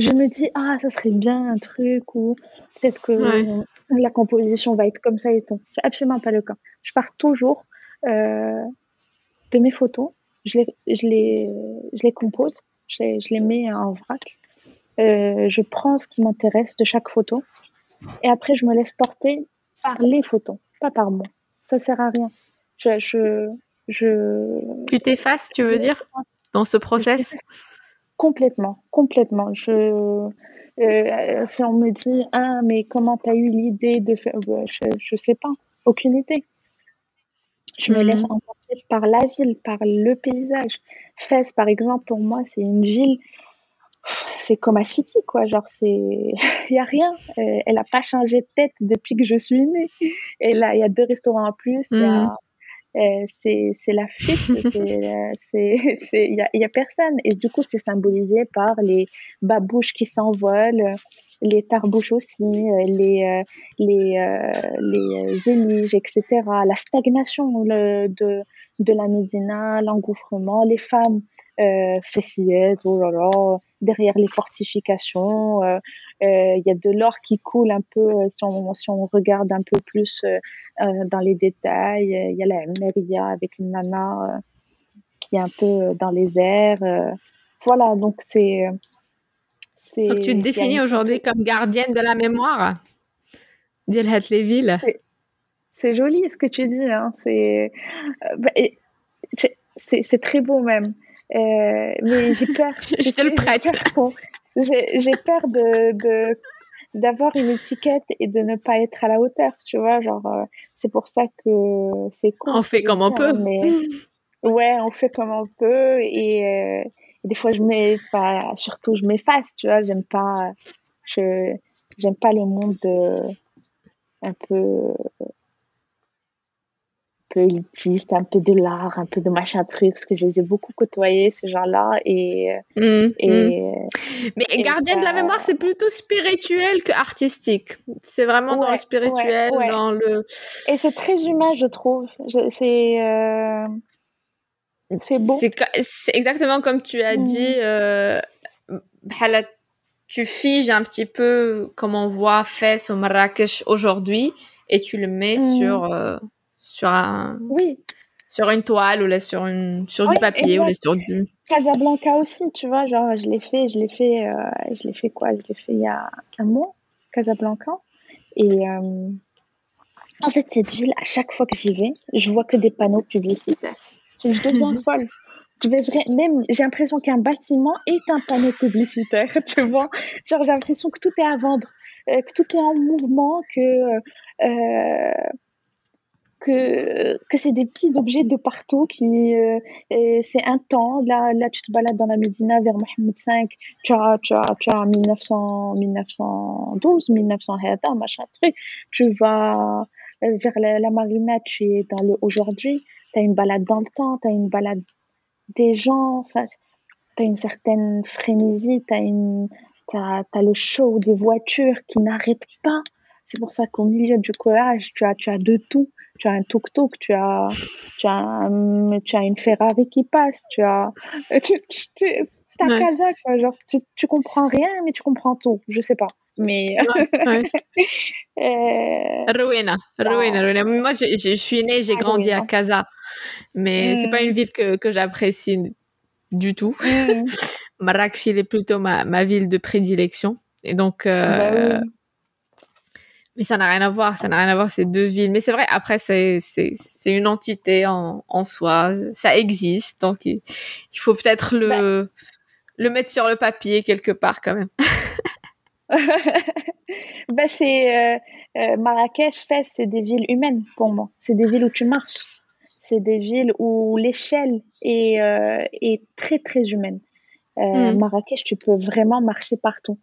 je me dis ah ça serait bien un truc ou peut-être que la composition va être comme ça et tout. C'est absolument pas le cas. Je pars toujours euh, de mes photos, je les, je les, je les compose, je les, je les mets en vrac euh, je prends ce qui m'intéresse de chaque photo et après je me laisse porter par les photos, pas par moi. Ça sert à rien. Je, je, je... Tu t'effaces, tu veux dire, dans ce process? Complètement, complètement. Je, euh, si on me dit ah mais comment tu as eu l'idée de faire, bah, je, je sais pas, aucune idée. Je me laisse mhm. emporter par la ville, par le paysage. Fès, par exemple, pour moi, c'est une ville c'est comme à City, quoi. Genre, c'est, il [laughs] y a rien. Euh, elle a pas changé de tête depuis que je suis née. Et là, il y a deux restaurants en plus. Mm. Euh, c'est, c'est la fête. [laughs] Euh, il [laughs] y a, y a personne. Et du coup, c'est symbolisé par les babouches qui s'envolent, les tarbouches aussi, les, les, les éliges, etc. La stagnation de, de la Médina, l'engouffrement, les femmes euh, Fessillette, oh là là, derrière les fortifications. Euh, euh, il y a de l'or qui coule un peu si on, si on regarde un peu plus dans les détails. Il y a la Meria avec une nana qui est un peu dans les airs. voilà, donc c'est. Donc tu te définis aujourd'hui comme gardienne de la mémoire d'Ilhat les villes. C'est joli ce que tu dis. Hein. Bah, c'est c'est très beau même. Euh, mais j'ai peur. [laughs] je te le prête. J'ai peur de, d'avoir une étiquette et de ne pas être à la hauteur, tu vois, genre euh, c'est pour ça que c'est con. On fait comme on peut. Mais ouais, on fait comme on peut et, euh, des fois je mets, surtout je m'efface, tu vois, j'aime pas, je j'aime pas le monde un peu peu élitiste, un peu de l'art, un peu de machin truc, parce que je les ai beaucoup côtoyés, ces gens-là. Et, mmh, et, mmh. Mais gardien de la mémoire, c'est plutôt spirituel que artistique. C'est vraiment dans le spirituel, dans le. Et c'est très humain, je trouve. C'est. Euh... C'est beau. C'est exactement comme tu as mmh. dit. Euh, tu figes un petit peu comme on voit fait au Marrakech aujourd'hui et tu le mets sur. Euh, sur un... Oui, sur une toile ou là sur une sur du papier ou là sur du Casablanca aussi tu vois genre je l'ai fait je l'ai fait euh, je l'ai fait quoi? Je l'ai fait il y a un mois Casablanca. Et euh, en fait cette ville à chaque fois que j'y vais je vois que des panneaux publicitaires. Je deviens folle je vais même j'ai l'impression qu'un bâtiment est un panneau publicitaire [laughs] tu vois. Genre j'ai l'impression que tout est à vendre euh, que tout est en mouvement que que, que c'est des petits objets de partout qui euh, c'est un temps. Là là tu te balades dans la Médina vers Mohamed V. Tu as tu as tu as 1900 1912 1900 machin truc. Tu vas euh, vers la, marina tu es dans le aujourd'hui. Tu as une balade dans le temps tu as une balade des gens enfin tu as une certaine frénésie tu as une t'as as le show des voitures qui n'arrêtent pas. C'est pour ça qu'au milieu du collage tu as tu as de tout tu as un tuk-tuk, tu as, tu as, tu as une Ferrari qui passe, tu as, tu, tu, ta casa, quoi. Genre, tu, tu comprends rien, mais tu comprends tout. Je sais pas. Mais. Ouais, [laughs] euh... Rowena, Rowena, Moi, je, je, suis née, j'ai ah, grandi à Casa. Mais c'est pas une mm. ville que, que j'apprécie du tout. Mm. [laughs] Marrakech, est plutôt ma, ma ville de prédilection. Et donc, euh, bah mais ça n'a rien à voir, ça n'a rien à voir ces deux villes. Mais c'est vrai, après, c'est, une entité en, en soi, ça existe, donc il, faut peut-être le, bah. le mettre sur le papier quelque part quand même. [laughs] [laughs] bah c'est euh, euh, Marrakech, Fès, c'est des villes humaines pour moi. C'est des villes où tu marches. C'est des villes où l'échelle est, euh, est très très humaine. Hmm. Marrakech, tu peux vraiment marcher partout.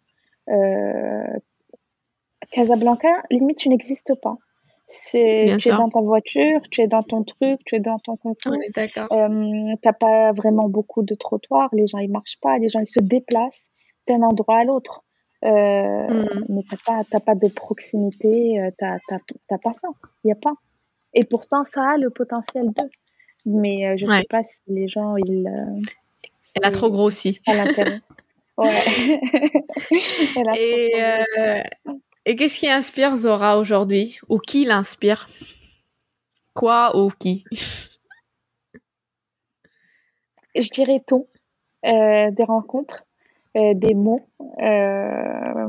Casablanca, limite, tu n'existes pas. C'est, tu es dans ta voiture, tu es dans ton truc, tu es dans ton concours. On est d'accord. Euh, t'as pas vraiment beaucoup de trottoirs, les gens ils marchent pas, les gens ils se déplacent d'un endroit à l'autre. Euh, mm. Mais t'as pas, t'as pas de proximité, euh, t'as, t'as, pas ça, il y a pas. Et pourtant ça a le potentiel de. Mais euh, je sais pas si les gens ils. Elle a trop grossi. [laughs] ouais. [laughs] Elle a Et trop et qu'est-ce qui inspire Zora aujourd'hui? Ou qui l'inspire? Quoi ou qui? [laughs] Je dirais tout. Euh, des rencontres, euh, des mots. Euh,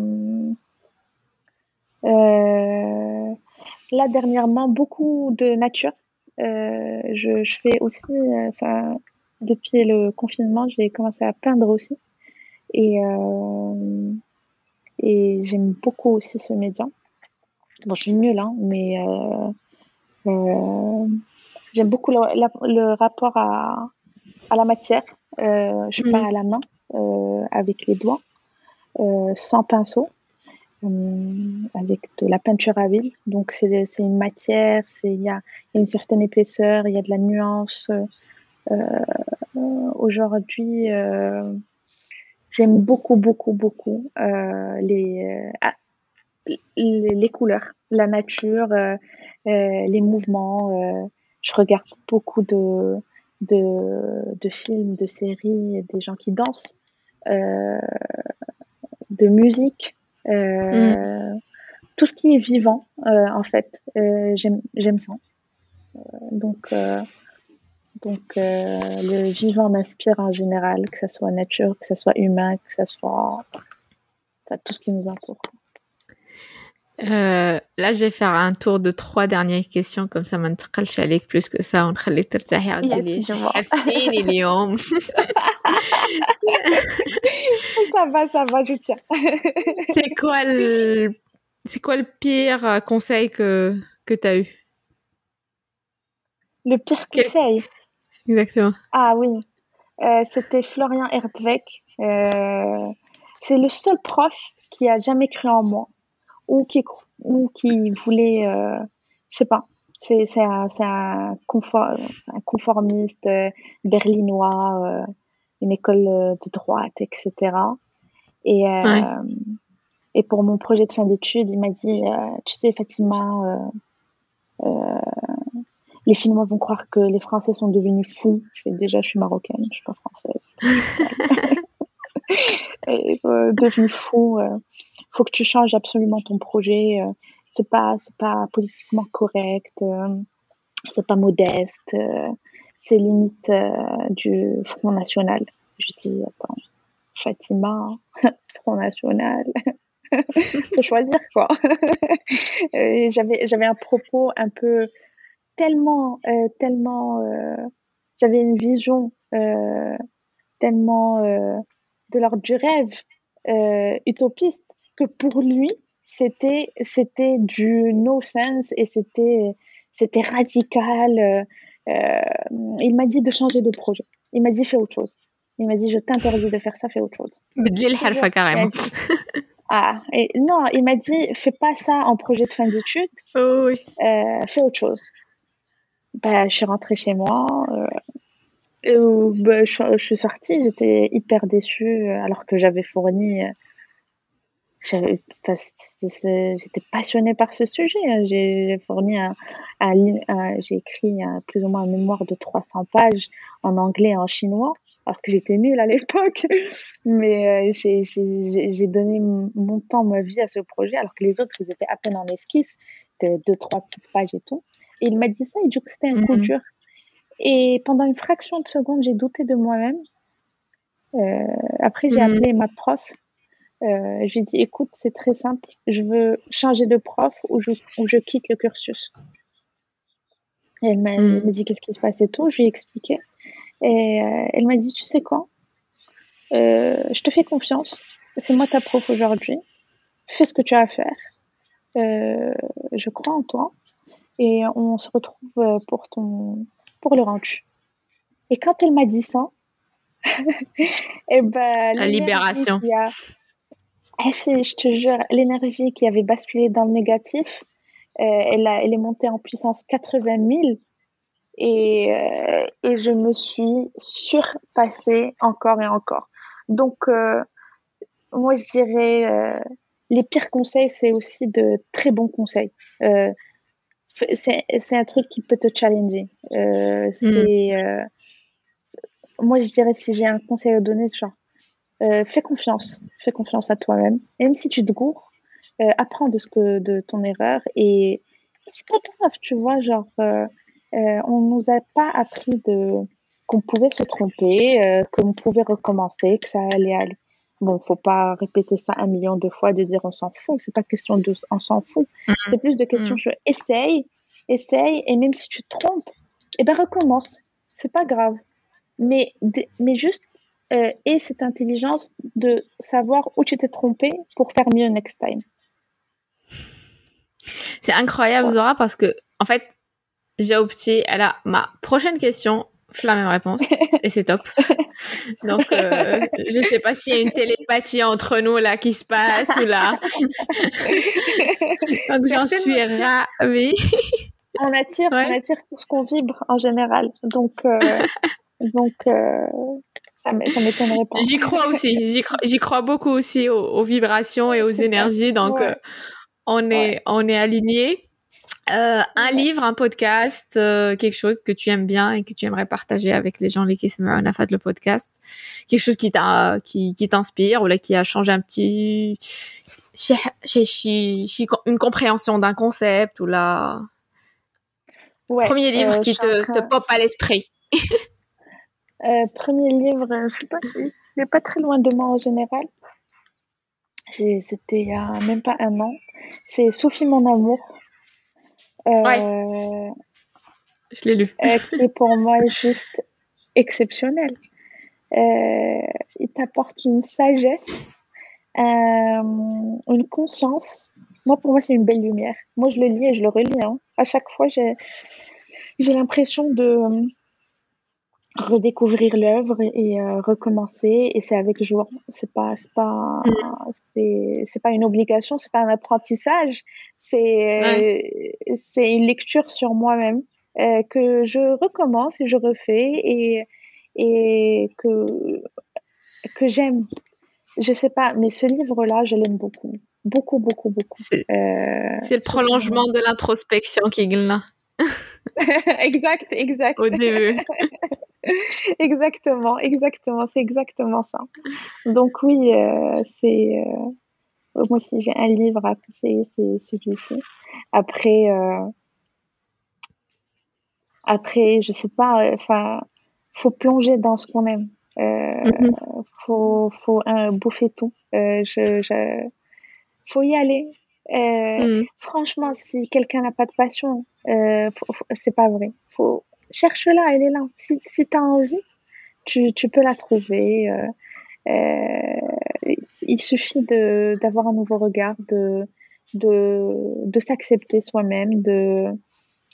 là, dernièrement, beaucoup de nature. Je, je, fais aussi, enfin, depuis le confinement, j'ai commencé à peindre aussi. Et et j'aime beaucoup aussi ce média. Bon, je suis nulle, hein, mais euh, euh, j'aime beaucoup le, le, rapport à, à la matière. Euh, je peins mm. à la main, avec les doigts, sans pinceau, avec de la peinture à huile. Donc, c'est une matière, il y a, une certaine épaisseur, il y a de la nuance. Aujourd'hui, J'aime beaucoup, beaucoup, beaucoup euh, les, euh, ah, les, les, couleurs, la nature, euh les mouvements. je regarde beaucoup de, de, de, films, de séries, des gens qui dansent, de musique. Mm. Tout ce qui est vivant, en fait, j'aime ça. donc, donc, euh, le vivant m'inspire en général, que ce soit nature, que ce soit humain, que ce soit tout ce qui nous entoure. Euh, là, je vais faire un tour de trois dernières questions, comme ça, ما نتقلش عليك plus que ça, ونخليك ترتاحي عاودي [laughs] حفتيني اليوم. ça va, ça va, je tiens. [laughs] C'est quoi le, c'est quoi le pire conseil que, que tu as eu? Le pire conseil? Exactement. Ah oui, euh, c'était Florian Erdweg. Euh, c'est le seul prof qui a jamais cru en moi ou qui, ou qui voulait, euh, je sais pas, c'est un, un, un conformiste euh, berlinois, une école de droite, etc. Et, et pour mon projet de fin d'études, il m'a dit, tu sais Fatima, les Chinois vont croire que les Français sont devenus fous. Je fais déjà, je suis marocaine, je suis pas française. [laughs] et, euh, devenu fou, euh, faut que tu changes absolument ton projet. Euh, c'est pas, c'est pas politiquement correct. Euh, c'est pas modeste, c'est limite du Front National. Je dis, attends, Fatima, [laughs] Front National. [laughs] faut choisir quoi. j'avais j'avais un propos un peu tellement tellement j'avais une vision tellement de l'ordre du rêve utopiste que pour lui c'était c'était du no sense et c'était c'était radical. Euh, euh, il m'a dit de changer de projet. Il m'a dit fais autre chose. Il m'a dit je t'interdis de faire ça, fais autre chose. carrément. [laughs] Ah, et non, il m'a dit fais pas ça en projet de fin d'études. Oh, oui. Euh, fais autre chose. Bah, je suis rentrée chez moi. et, bah, je, suis sortie, j'étais hyper déçue alors que j'avais fourni j'étais passionnée par ce sujet. Hein. J'ai fourni un, j'ai écrit plus ou moins un mémoire de 300 pages en anglais et en chinois, alors que j'étais nulle à l'époque. [laughs] Mais euh, j'ai donné mon temps, ma vie à ce projet, alors que les autres, ils étaient à peine en esquisse, de deux, trois petites pages et tout. Et il m'a dit ça, et du coup, c'était un coup mhm. dur. Et pendant une fraction de seconde, j'ai douté de moi-même. Euh, après, j'ai mhm. appelé ma prof euh, je lui ai dit, écoute, c'est très simple, je veux changer de prof ou je, ou je quitte le cursus. Et elle m'a mm. dit qu'est-ce qui se passe et tout, je lui ai expliqué. Et euh, elle m'a dit, tu sais quoi, euh, je te fais confiance, c'est moi ta prof aujourd'hui, fais ce que tu as à faire, je crois en toi, et on se retrouve pour, ton, pour le ranch. Et quand elle m'a dit ça, et [laughs] eh ben, la libération. Ah, je te jure, l'énergie qui avait basculé dans le négatif, euh, elle, a, elle est montée en puissance 80 000 et, euh, et je me suis surpassée encore et encore. Donc, euh, moi, je dirais, les pires conseils, c'est aussi de très bons conseils. C'est un truc qui peut te challenger. c'est, mm. moi, je dirais, si j'ai un conseil à donner, genre, euh, fais confiance, fais confiance à toi-même. Même si tu te gourres, euh, apprends de ce que de ton erreur et c'est pas grave, tu vois, genre euh, euh on nous a pas appris de qu'on pouvait se tromper, euh, qu'on pouvait recommencer, que ça allait aller. Bon, faut pas répéter ça un million de fois de dire on s'en fout. C'est pas question de on s'en fout. Mm-hmm. C'est plus de question mm. je essaye, essaye et même si tu te trompes, eh ben recommence. C'est pas grave. Mais mais juste euh, et cette intelligence de savoir où tu t'es trompé pour faire mieux next time. C'est incroyable, Zora, parce que, en fait, j'ai opté, elle a ma prochaine question, la même réponse, [laughs] et c'est top. Donc, euh, je sais pas s'il y a une télépathie entre nous là qui se passe ou là. [laughs] Donc, j'en suis ravie. on attire, on attire tout ce qu'on vibre en général. Donc, euh, [laughs] donc, euh, ça m'étonnerait pas. J'y crois aussi. J'y crois, beaucoup aussi aux, vibrations et aux énergies. Donc, euh, on est, on est alignés. Euh, un livre, un podcast, euh, quelque chose que tu aimes bien et que tu aimerais partager avec les gens qui se a fait le podcast, quelque chose qui t'a qui, qui t'inspire ou là qui a changé un petit une compréhension d'un concept ou là premier livre qui te, te pop à l'esprit. [laughs] Euh, premier livre, je sais pas, il n'est pas très loin de moi en général. C'était il y a même pas un an. C'est Sophie mon amour. Euh, je l'ai lu. euh, qui pour moi juste exceptionnel. Euh, il t'apporte une sagesse, une conscience. Moi, pour moi, c'est une belle lumière. Moi, je le lis et je le relis. Hein. À chaque fois, j'ai l'impression de redécouvrir l'œuvre et, euh, recommencer. Et c'est avec joie. C'est pas c'est pas mm. c'est pas une obligation c'est pas un apprentissage. C'est c'est une lecture sur moi-même euh, que je recommence et je refais et et que que j'aime. Je sais pas mais ce livre là je l'aime beaucoup. Beaucoup beaucoup beaucoup. C'est euh, le prolongement de l'introspection qui là. [laughs] Exact exact. Au début [laughs] [laughs] exactement, exactement, c'est exactement ça. Donc oui, euh, c'est euh, moi si j'ai un livre à conseiller, c'est celui-ci. Après, euh, après, je sais pas, enfin, faut plonger dans ce qu'on aime. Euh, mhm. Faut, faut bouffer tout. Euh, je, je, faut y aller. Euh, mhm. Franchement, si quelqu'un n'a pas de passion, euh, c'est pas vrai. Faut cherche-la, elle est là. Si, si tu as envie, tu, tu peux la trouver. Euh, euh, il suffit d'avoir un nouveau regard, de de, de s'accepter soi-même, de,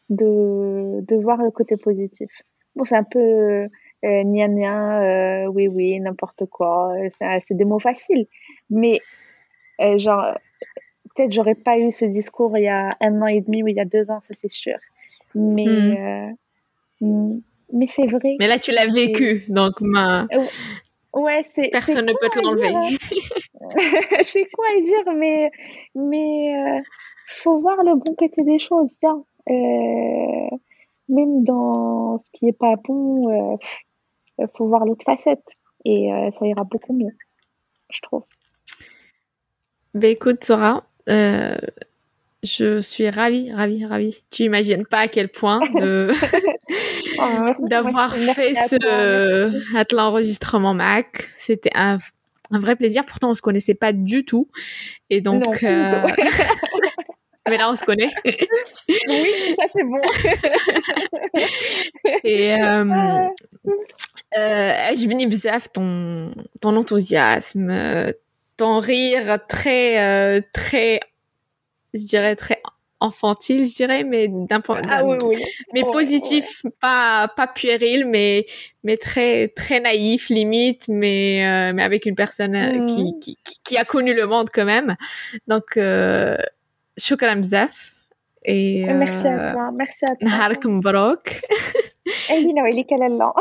de de voir le côté positif. Bon, c'est un peu euh, nia nia, euh, oui oui, n'importe quoi. C'est des mots faciles, mais genre peut-être j'aurais pas eu ce discours il y a un an et demi ou il y a deux ans, ça c'est sûr. Mais hmm. Euh, mais c'est vrai. Mais là tu l'as vécu, donc ma. Ouais, c'est. Personne ne peut te l'enlever. Hein. [laughs] [laughs] c'est quoi à dire, mais mais euh, faut voir le bon côté des choses. Euh, même dans ce qui est pas bon, euh, faut voir l'autre facette et euh, ça ira beaucoup mieux, je trouve. Ben écoute, Sora, euh, je suis ravie, ravie, ravie. Tu imagines pas à quel point de [laughs] d'avoir fait ce à l'enregistrement Mac. C'était un, vrai plaisir. Pourtant, on se connaissait pas du tout. Et donc. Euh, [laughs] Mais là, on se connaît. oui, ça c'est bon. [laughs] Et euh, euh, ton, ton enthousiasme, euh, ton rire très, euh, très, je dirais très infantile, je dirais, mais d'un point ah, oui, oui. mais oh, positif, pas pas puéril, mais mais très très naïf limite, mais euh, mais avec une personne euh, qui, mm. qui, qui a connu le monde quand même. Donc euh, shukran bzaf. Et merci à toi, merci à toi. نهارك مبروك. أهلا وإليك لالا.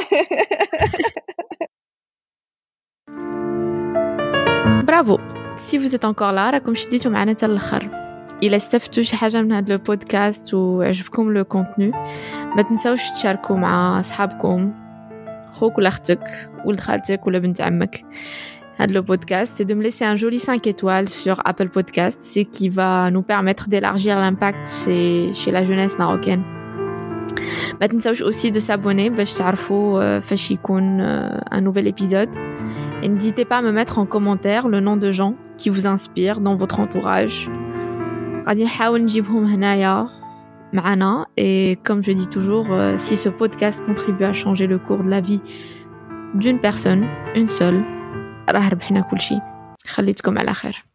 Bravo. Si vous êtes encore là, راكم شديتوا معنا حتى الاخر. إلا استفدتوا شي حاجة من هذا البودكاست وعجبكم لو كونتوني ما تنساوش تشاركوا مع أصحابكم خوك ولا أختك ولد خالتك ولا بنت عمك هذا le podcast et de me laisser un joli 5 étoiles sur Apple Podcast, ce qui va nous permettre d'élargir l'impact chez, chez la jeunesse marocaine. ما تنساوش aussi de s'abonner باش تعرفوا فاش يكون un nouvel épisode. Et n'hésitez pas à me mettre en commentaire le nom de gens qui vous inspirent dans votre entourage غادي نحاول نجيبهم هنايا معنا et comme je dis toujours euh, si ce podcast contribue à changer le cours de la vie d'une personne une seule راه ربحنا كل شيء خليتكم على خير